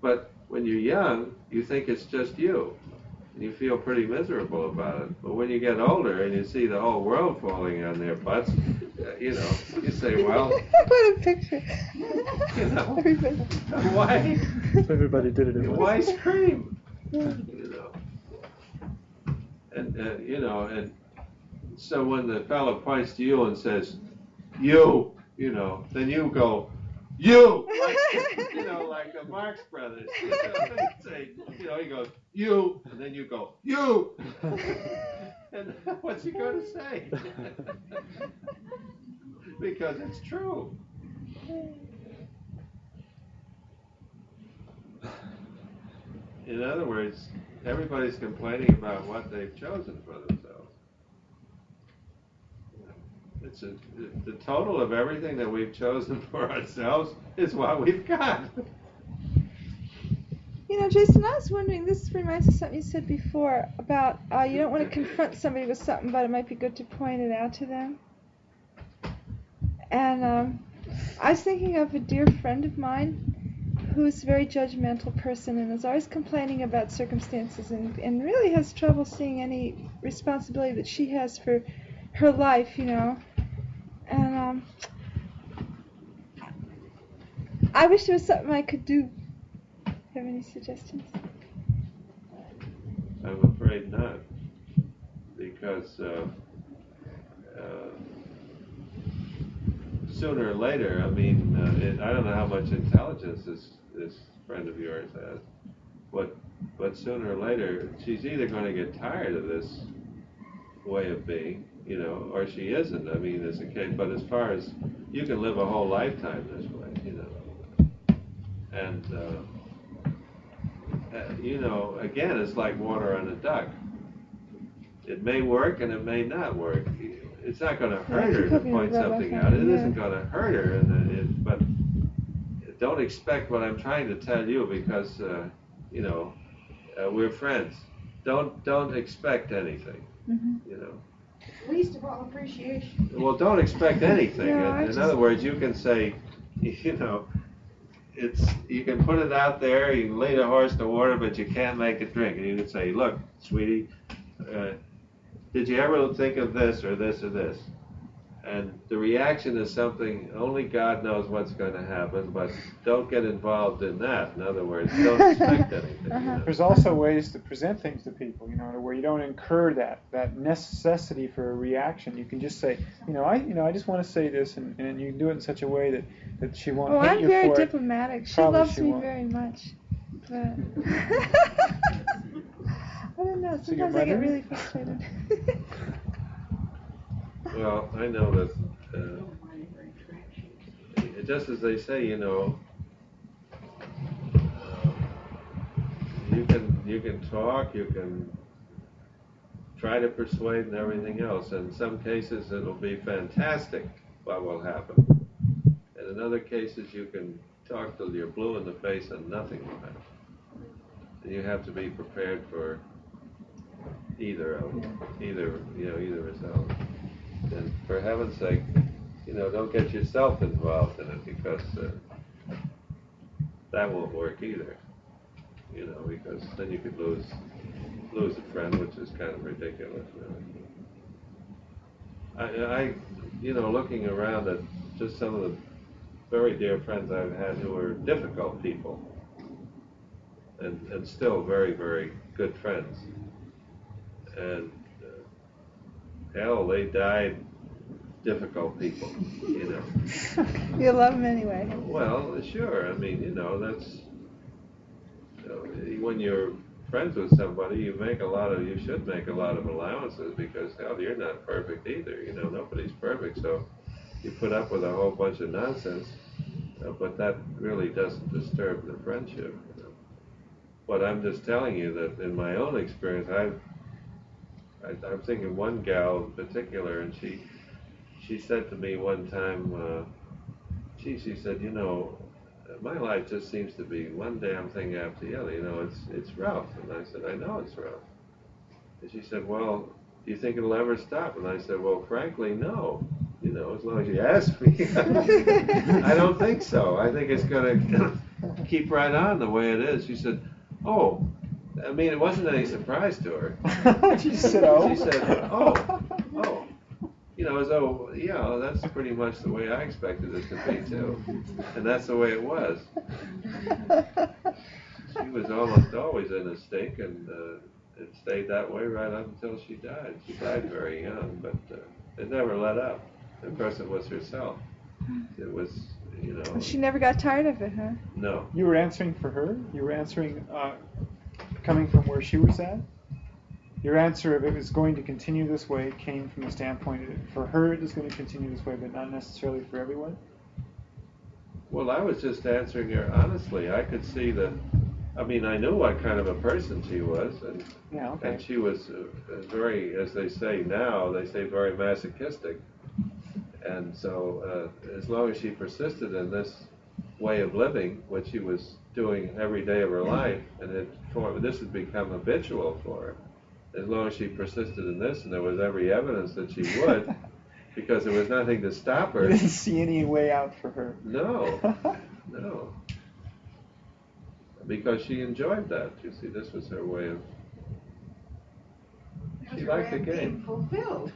But when you're young, you think it's just you. And you feel pretty miserable about it. But when you get older and you see the whole world falling on their butts, you know, you say, well, what a picture. You know. Everybody. why, everybody did it, it would. why scream? You know. And, uh, you know, and so when the fellow points to you and says, you, you know, then you go, you, like, you know, like the Marx Brothers. You know, say, you know, he goes, you, and then you go, you. And what's he going to say? because it's true. In other words, everybody's complaining about what they've chosen for themselves. It's a, the total of everything that we've chosen for ourselves is what we've got. You know, Jason, I was wondering, this reminds me of something you said before about uh, you don't want to confront somebody with something, but it might be good to point it out to them. And um, I was thinking of a dear friend of mine who's a very judgmental person and is always complaining about circumstances and, and really has trouble seeing any responsibility that she has for her life, you know. And um, I wish there was something I could do. Have any suggestions? I'm afraid not, because uh, uh, sooner or later, I mean, uh, it, I don't know how much intelligence this this friend of yours has, but but sooner or later, she's either going to get tired of this way of being, you know, or she isn't. I mean, it's a case. But as far as you can live a whole lifetime this way, you know, and. Uh, you know, again, it's like water on a duck. It may work and it may not work. It's not going to hurt Yeah, her to point something out. on It it, yeah. isn't going to hurt her, and it, it, but don't expect what I'm trying to tell you because uh, you know uh, we're friends. Don't don't expect anything. Mm-hmm. You know. Least of all appreciation. Well, don't expect anything. Yeah, in, in just- other words, you can say, you know, it's, you can put it out there, you can lead a horse to water, but you can't make it drink. And you can say, look, sweetie, uh, did you ever think of this or this or this? And the reaction is something only God knows what's going to happen, but don't get involved in that. In other words, don't expect anything. Uh-huh. know. There's also ways to present things to people, you know, where you don't incur that that necessity for a reaction. You can just say, you know, I you know I just want to say this, and, and you can do it in such a way that, that she won't Oh, hate I'm you very for it. diplomatic. She Probably loves she me won't. very much, but I don't know. So Sometimes I get really frustrated. Well, I know that, uh, just as they say, you know, uh, you can, you can talk, you can try to persuade and everything else. In some cases, it'll be fantastic what will happen. And in other cases, you can talk till you're blue in the face and nothing will happen. And you have to be prepared for either of either, you know, either result. And for heaven's sake, you know, don't get yourself involved in it because uh, that won't work either. You know, because then you could lose lose a friend, which is kind of ridiculous. Really. I, I, you know, looking around at just some of the very dear friends I've had who were difficult people, and and still very very good friends, and hell, they died difficult people, you know. you love them anyway. Well, sure. I mean, you know, that's you know, when you're friends with somebody, you make a lot of, you should make a lot of allowances because hell, you're not perfect either. You know, nobody's perfect, so you put up with a whole bunch of nonsense, uh, but that really doesn't disturb the friendship. You know? But I'm just telling you that in my own experience, I've I, I'm thinking one gal in particular, and she she said to me one time, uh, gee, she said, you know, my life just seems to be one damn thing after the other. You know, it's it's rough. And I said, I know it's rough. And she said, well, do you think it'll ever stop? And I said, well, frankly, no. You know, as long as you ask me. I don't think so. I think it's going to keep right on the way it is. She said, oh, I mean, it wasn't any surprise to her. she said, oh. She said, oh, oh. You know, as though, yeah, that's pretty much the way I expected it to be, too. And that's the way it was. She was almost always in a stink, and uh, it stayed that way right up until she died. She died very young, but uh, it never let up. Of course, it was herself. It was, you know, she never got tired of it, huh? no. You were answering for her. You were answering, uh, coming from where she was at. Your answer of it was going to continue this way came from the standpoint that for her it is going to continue this way, but not necessarily for everyone. Well, I was just answering her honestly. I could see that. I mean, I knew what kind of a person she was, and Yeah, okay. and she was uh, very, as they say now, they say very masochistic. And so, uh, as long as she persisted in this way of living, what she was doing every day of her life, and it for, this had become habitual for her. As long as she persisted in this, and there was every evidence that she would, because there was nothing to stop her. You her. didn't see any way out for her. No, no. Because she enjoyed that. You see, this was her way of. She liked the game. Fulfilled.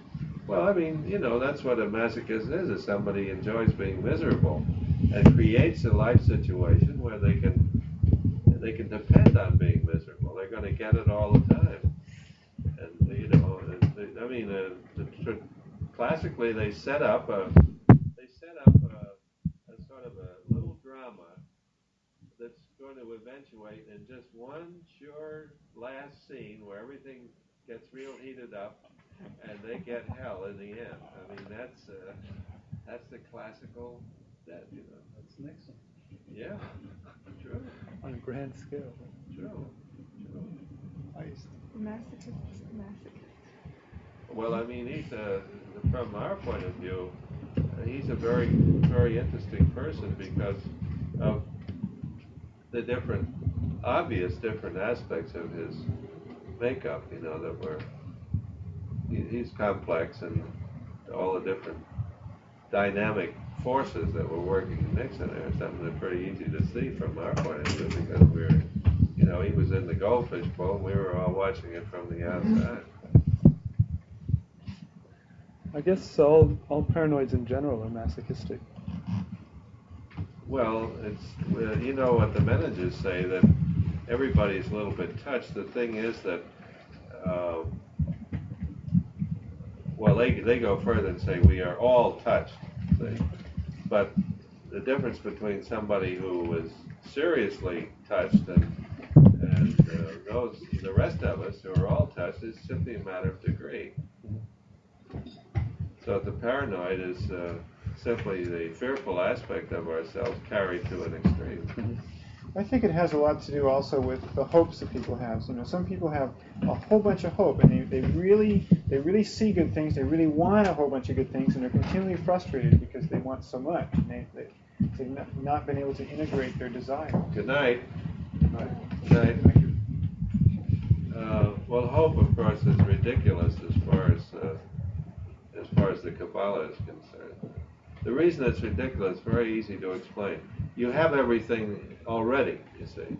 Well, I mean, you know, that's what a masochist is, is somebody enjoys being miserable and creates a life situation where they can they can depend on being miserable. They're going to get it all the time. And you know, I mean, uh, the, classically they set up a they set up a, a sort of a little drama that's going to eventuate in just one sure last scene where everything gets real heated up and they get hell in the end. I mean, that's uh, that's the classical death, you know. That's Nixon. Yeah, On a grand scale. Well, I mean, he's uh, from our point of view, uh, he's a very, very interesting person because of the different, obvious different aspects of his makeup. You know that were he's complex and all the different dynamic forces that were working in Nixon there, something that's pretty easy to see from our point of view because we're, you know, he was in the goldfish bowl and we were all watching it from the outside. I guess all all paranoids in general are masochistic. Well, it's, you know what the managers say, that everybody's a little bit touched. The thing is that, uh, well, they, they go further and say we are all touched, see? But the difference between somebody who was seriously touched and, and uh, those, the rest of us who are all touched is simply a matter of degree. So the paranoid is uh, simply the fearful aspect of ourselves carried to an extreme. I think it has a lot to do also with the hopes that people have. You know, some people have a whole bunch of hope, and they, they really they really see good things. They really want a whole bunch of good things, and they're continually frustrated because they want so much, and they, they they've not, not been able to integrate their desire. Good night. Right. Good night. Uh, well, hope, of course, is ridiculous as far as uh, as far as the Kabbalah is concerned. The reason it's ridiculous very easy to explain. You have everything already, you see.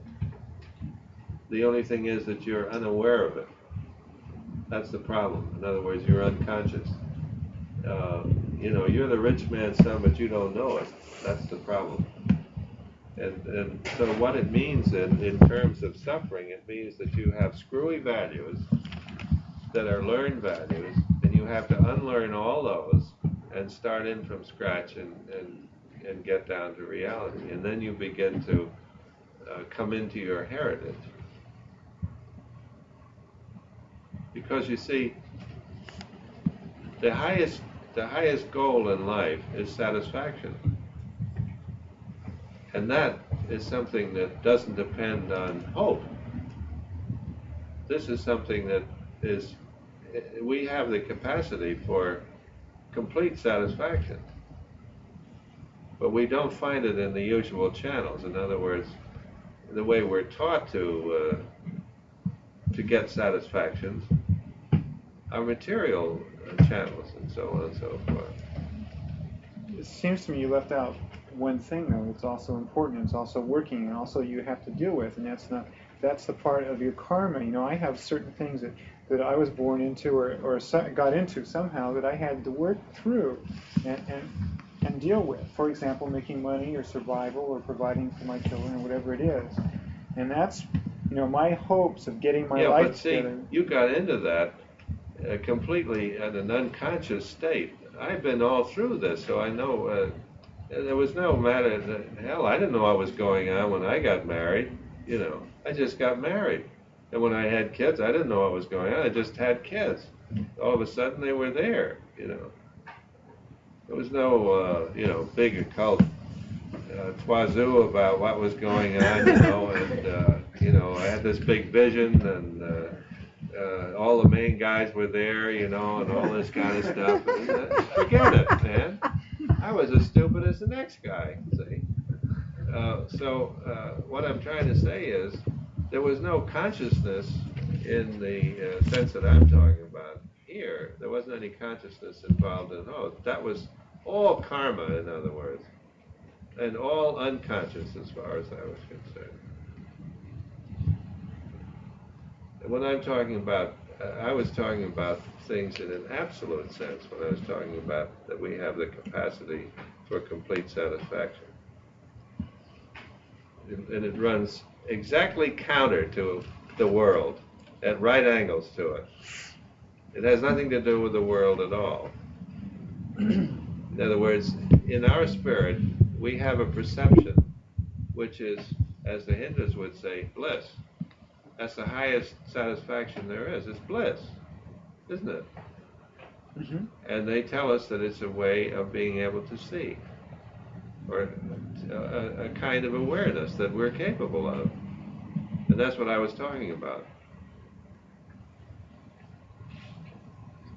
The only thing is that you're unaware of it. That's the problem. In other words, you're unconscious. Uh, you know, you're the rich man's son, but you don't know it. That's the problem. And, and so what it means in, in terms of suffering, it means that you have screwy values that are learned values, and you have to unlearn all those and start in from scratch and, and, and get down to reality. And then you begin to uh, come into your heritage. Because you see, the highest, the highest goal in life is satisfaction. And that is something that doesn't depend on hope. This is something that is, we have the capacity for complete satisfaction. But we don't find it in the usual channels. In other words, the way we're taught to, uh, to get satisfactions are material channels and so on and so forth. It seems to me you left out one thing though. It's also important. It's also working, and also you have to deal with, and that's not. That's the part of your karma. You know, I have certain things that, that I was born into or, or got into somehow that I had to work through and, and and deal with. For example, making money or survival or providing for my children or whatever it is. And that's, you know, my hopes of getting my yeah, life but see, together. you got into that uh, completely at an unconscious state. I've been all through this, so I know uh, there was no matter. Hell, I didn't know what was going on when I got married. You know, I just got married, and when I had kids, I didn't know what was going on. I just had kids. All of a sudden, they were there. You know, there was no, uh, you know, big occult uh, twazoo about what was going on. You know, and uh, you know, I had this big vision and. Uh, uh, all the main guys were there, you know, and all this kind of stuff. And, uh, forget it, man. I was as stupid as the next guy, see. Uh, so uh, what I'm trying to say is there was no consciousness in the uh, sense that I'm talking about here. There wasn't any consciousness involved in oh, that was all karma, in other words, and all unconscious as far as I was concerned. when I'm talking about, uh, I was talking about things in an absolute sense when I was talking about that we have the capacity for complete satisfaction. And it runs exactly counter to the world, at right angles to it. It has nothing to do with the world at all. in other words, in our spirit, we have a perception which is, as the Hindus would say, bliss. That's the highest satisfaction there is. It's bliss, isn't it? Mhm. And they tell us that it's a way of being able to see, or a, a kind of awareness that we're capable of. And that's what I was talking about.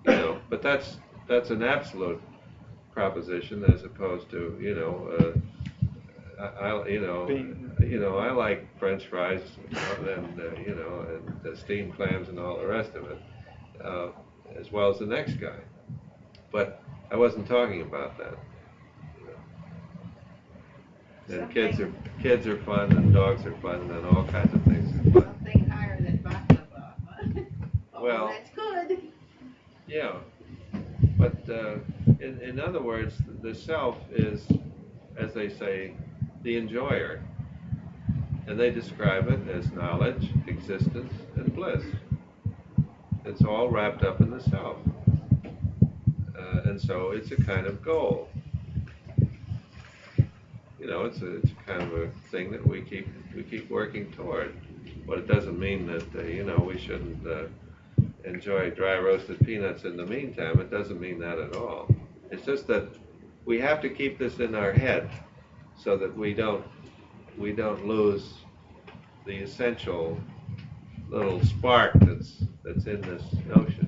You know, but that's that's an absolute proposition as opposed to you know, uh, I, I you know, Being- you know I like French fries and uh, you know and uh, steamed clams and all the rest of it, uh, as well as the next guy. But I wasn't talking about that. And kids are, kids are fun, and dogs are fun, and all kinds of things are fun. Something higher than baklava. Oh, Well- That's good. Yeah, but uh, in, in other words, the self is, as they say, the enjoyer. And they describe it as knowledge, existence, and bliss. It's all wrapped up in the self. Uh, and so it's a kind of goal. You know, it's a, it's kind of a thing that we keep we keep working toward. But it doesn't mean that uh, you know we shouldn't uh, enjoy dry roasted peanuts in the meantime. It doesn't mean that at all. It's just that we have to keep this in our head so that we don't we don't lose the essential little spark that's that's in this notion.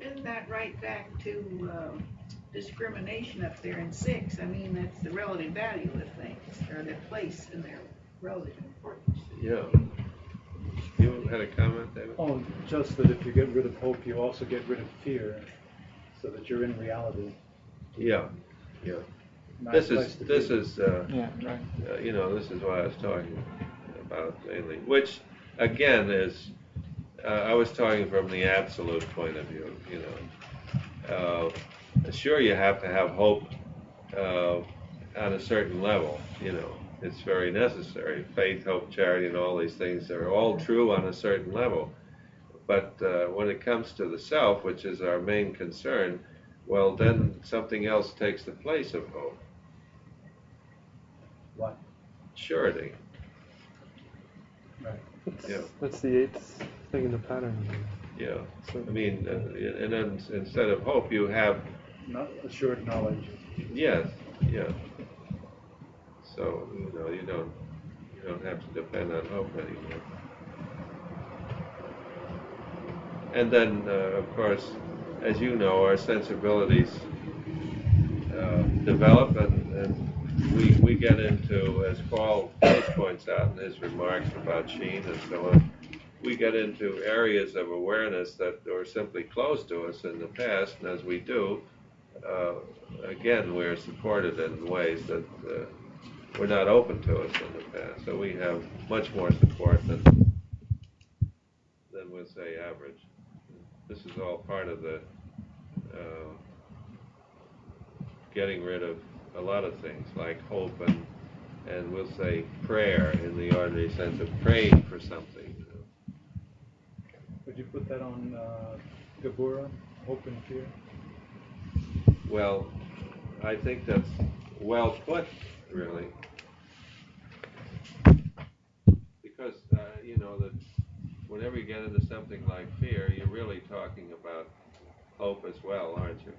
Isn't that right back to uh, discrimination up there in six? I mean, that's the relative value of things, or their place and their relative importance. Yeah. You had a comment, David? Oh, just that if you get rid of hope, you also get rid of fear, so that you're in reality. Yeah. Yeah. Nice This is place to this be. is uh, Yeah, right. uh, you know, this is what I was talking about mainly, which again is, uh, I was talking from the absolute point of view, you know. Uh, sure, you have to have hope uh, on a certain level, you know. It's very necessary. Faith, hope, charity, and all these things are all true on a certain level. But uh, when it comes to the self, which is our main concern, well, then something else takes the place of hope. What? Surety. Right. That's, Yeah. that's the eighth thing in the pattern. Yeah, So I mean, uh, and then instead of hope, you have Not assured knowledge. yes, yeah. So you know, you don't you don't have to depend on hope anymore. And then, uh, of course, as you know, our sensibilities uh, develop, and, and we we get into, as Paul points out in his remarks about Shin and so on, we get into areas of awareness that were simply closed to us in the past, and as we do, uh, again, we're supported in ways that uh, were not open to us in the past. So we have much more support than than we'll say average. This is all part of the uh, getting rid of a lot of things like hope and and we'll say prayer in the ordinary sense of praying for something. Would you put that on uh, Geburah, hope and fear? Well, I think that's well put, really. Because, uh, you know, that whenever you get into something like fear, you're really talking about hope as well, aren't you?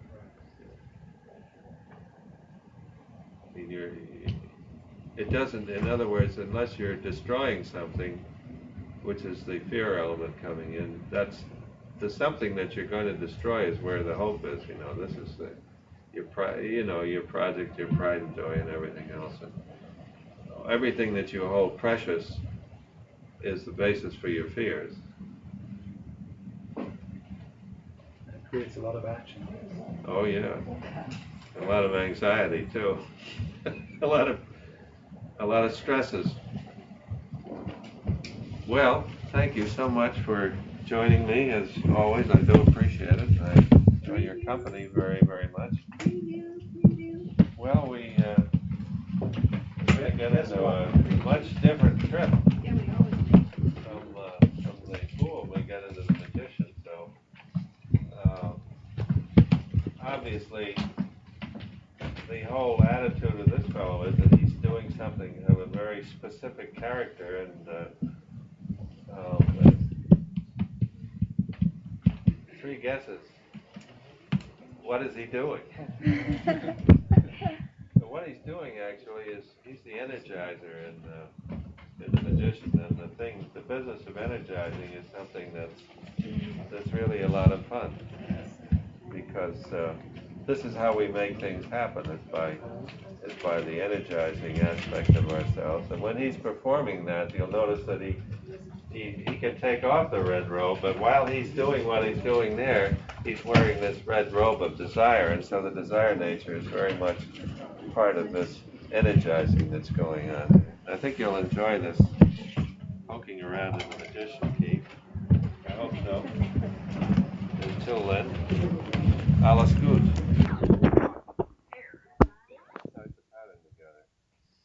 I mean, you're, it doesn't, in other words, unless you're destroying something, which is the fear element coming in, that's, the something that you're going to destroy is where the hope is, you know, this is the, your pri, you know, your project, your pride and joy and everything else. And everything that you hold precious is the basis for your fears. It creates a lot of action. Oh, yeah. A lot of anxiety too. a lot of, a lot of stresses. Well, thank you so much for joining me. As always, I do appreciate it. I your company very, very much. We we. Well, we, uh, get into a much different trip we from, uh, from the Fool. We get into the magician, so, uh, obviously, the whole attitude of this fellow is that he's doing something of a very specific character and, uh, um, three guesses. What is he doing? But what he's doing actually is he's the energizer and the, in the magician, and the thing, the business of energizing is something that's that's really a lot of fun because uh, this is how we make things happen. It's by it's by the energizing aspect of ourselves, and when he's performing that, you'll notice that he he, he can take off the red robe, but while he's doing what he's doing there, he's wearing this red robe of desire, and so the desire nature is very much part of this energizing that's going on. I think you'll enjoy this poking around in the magician key. I hope so. Until then, alles gut.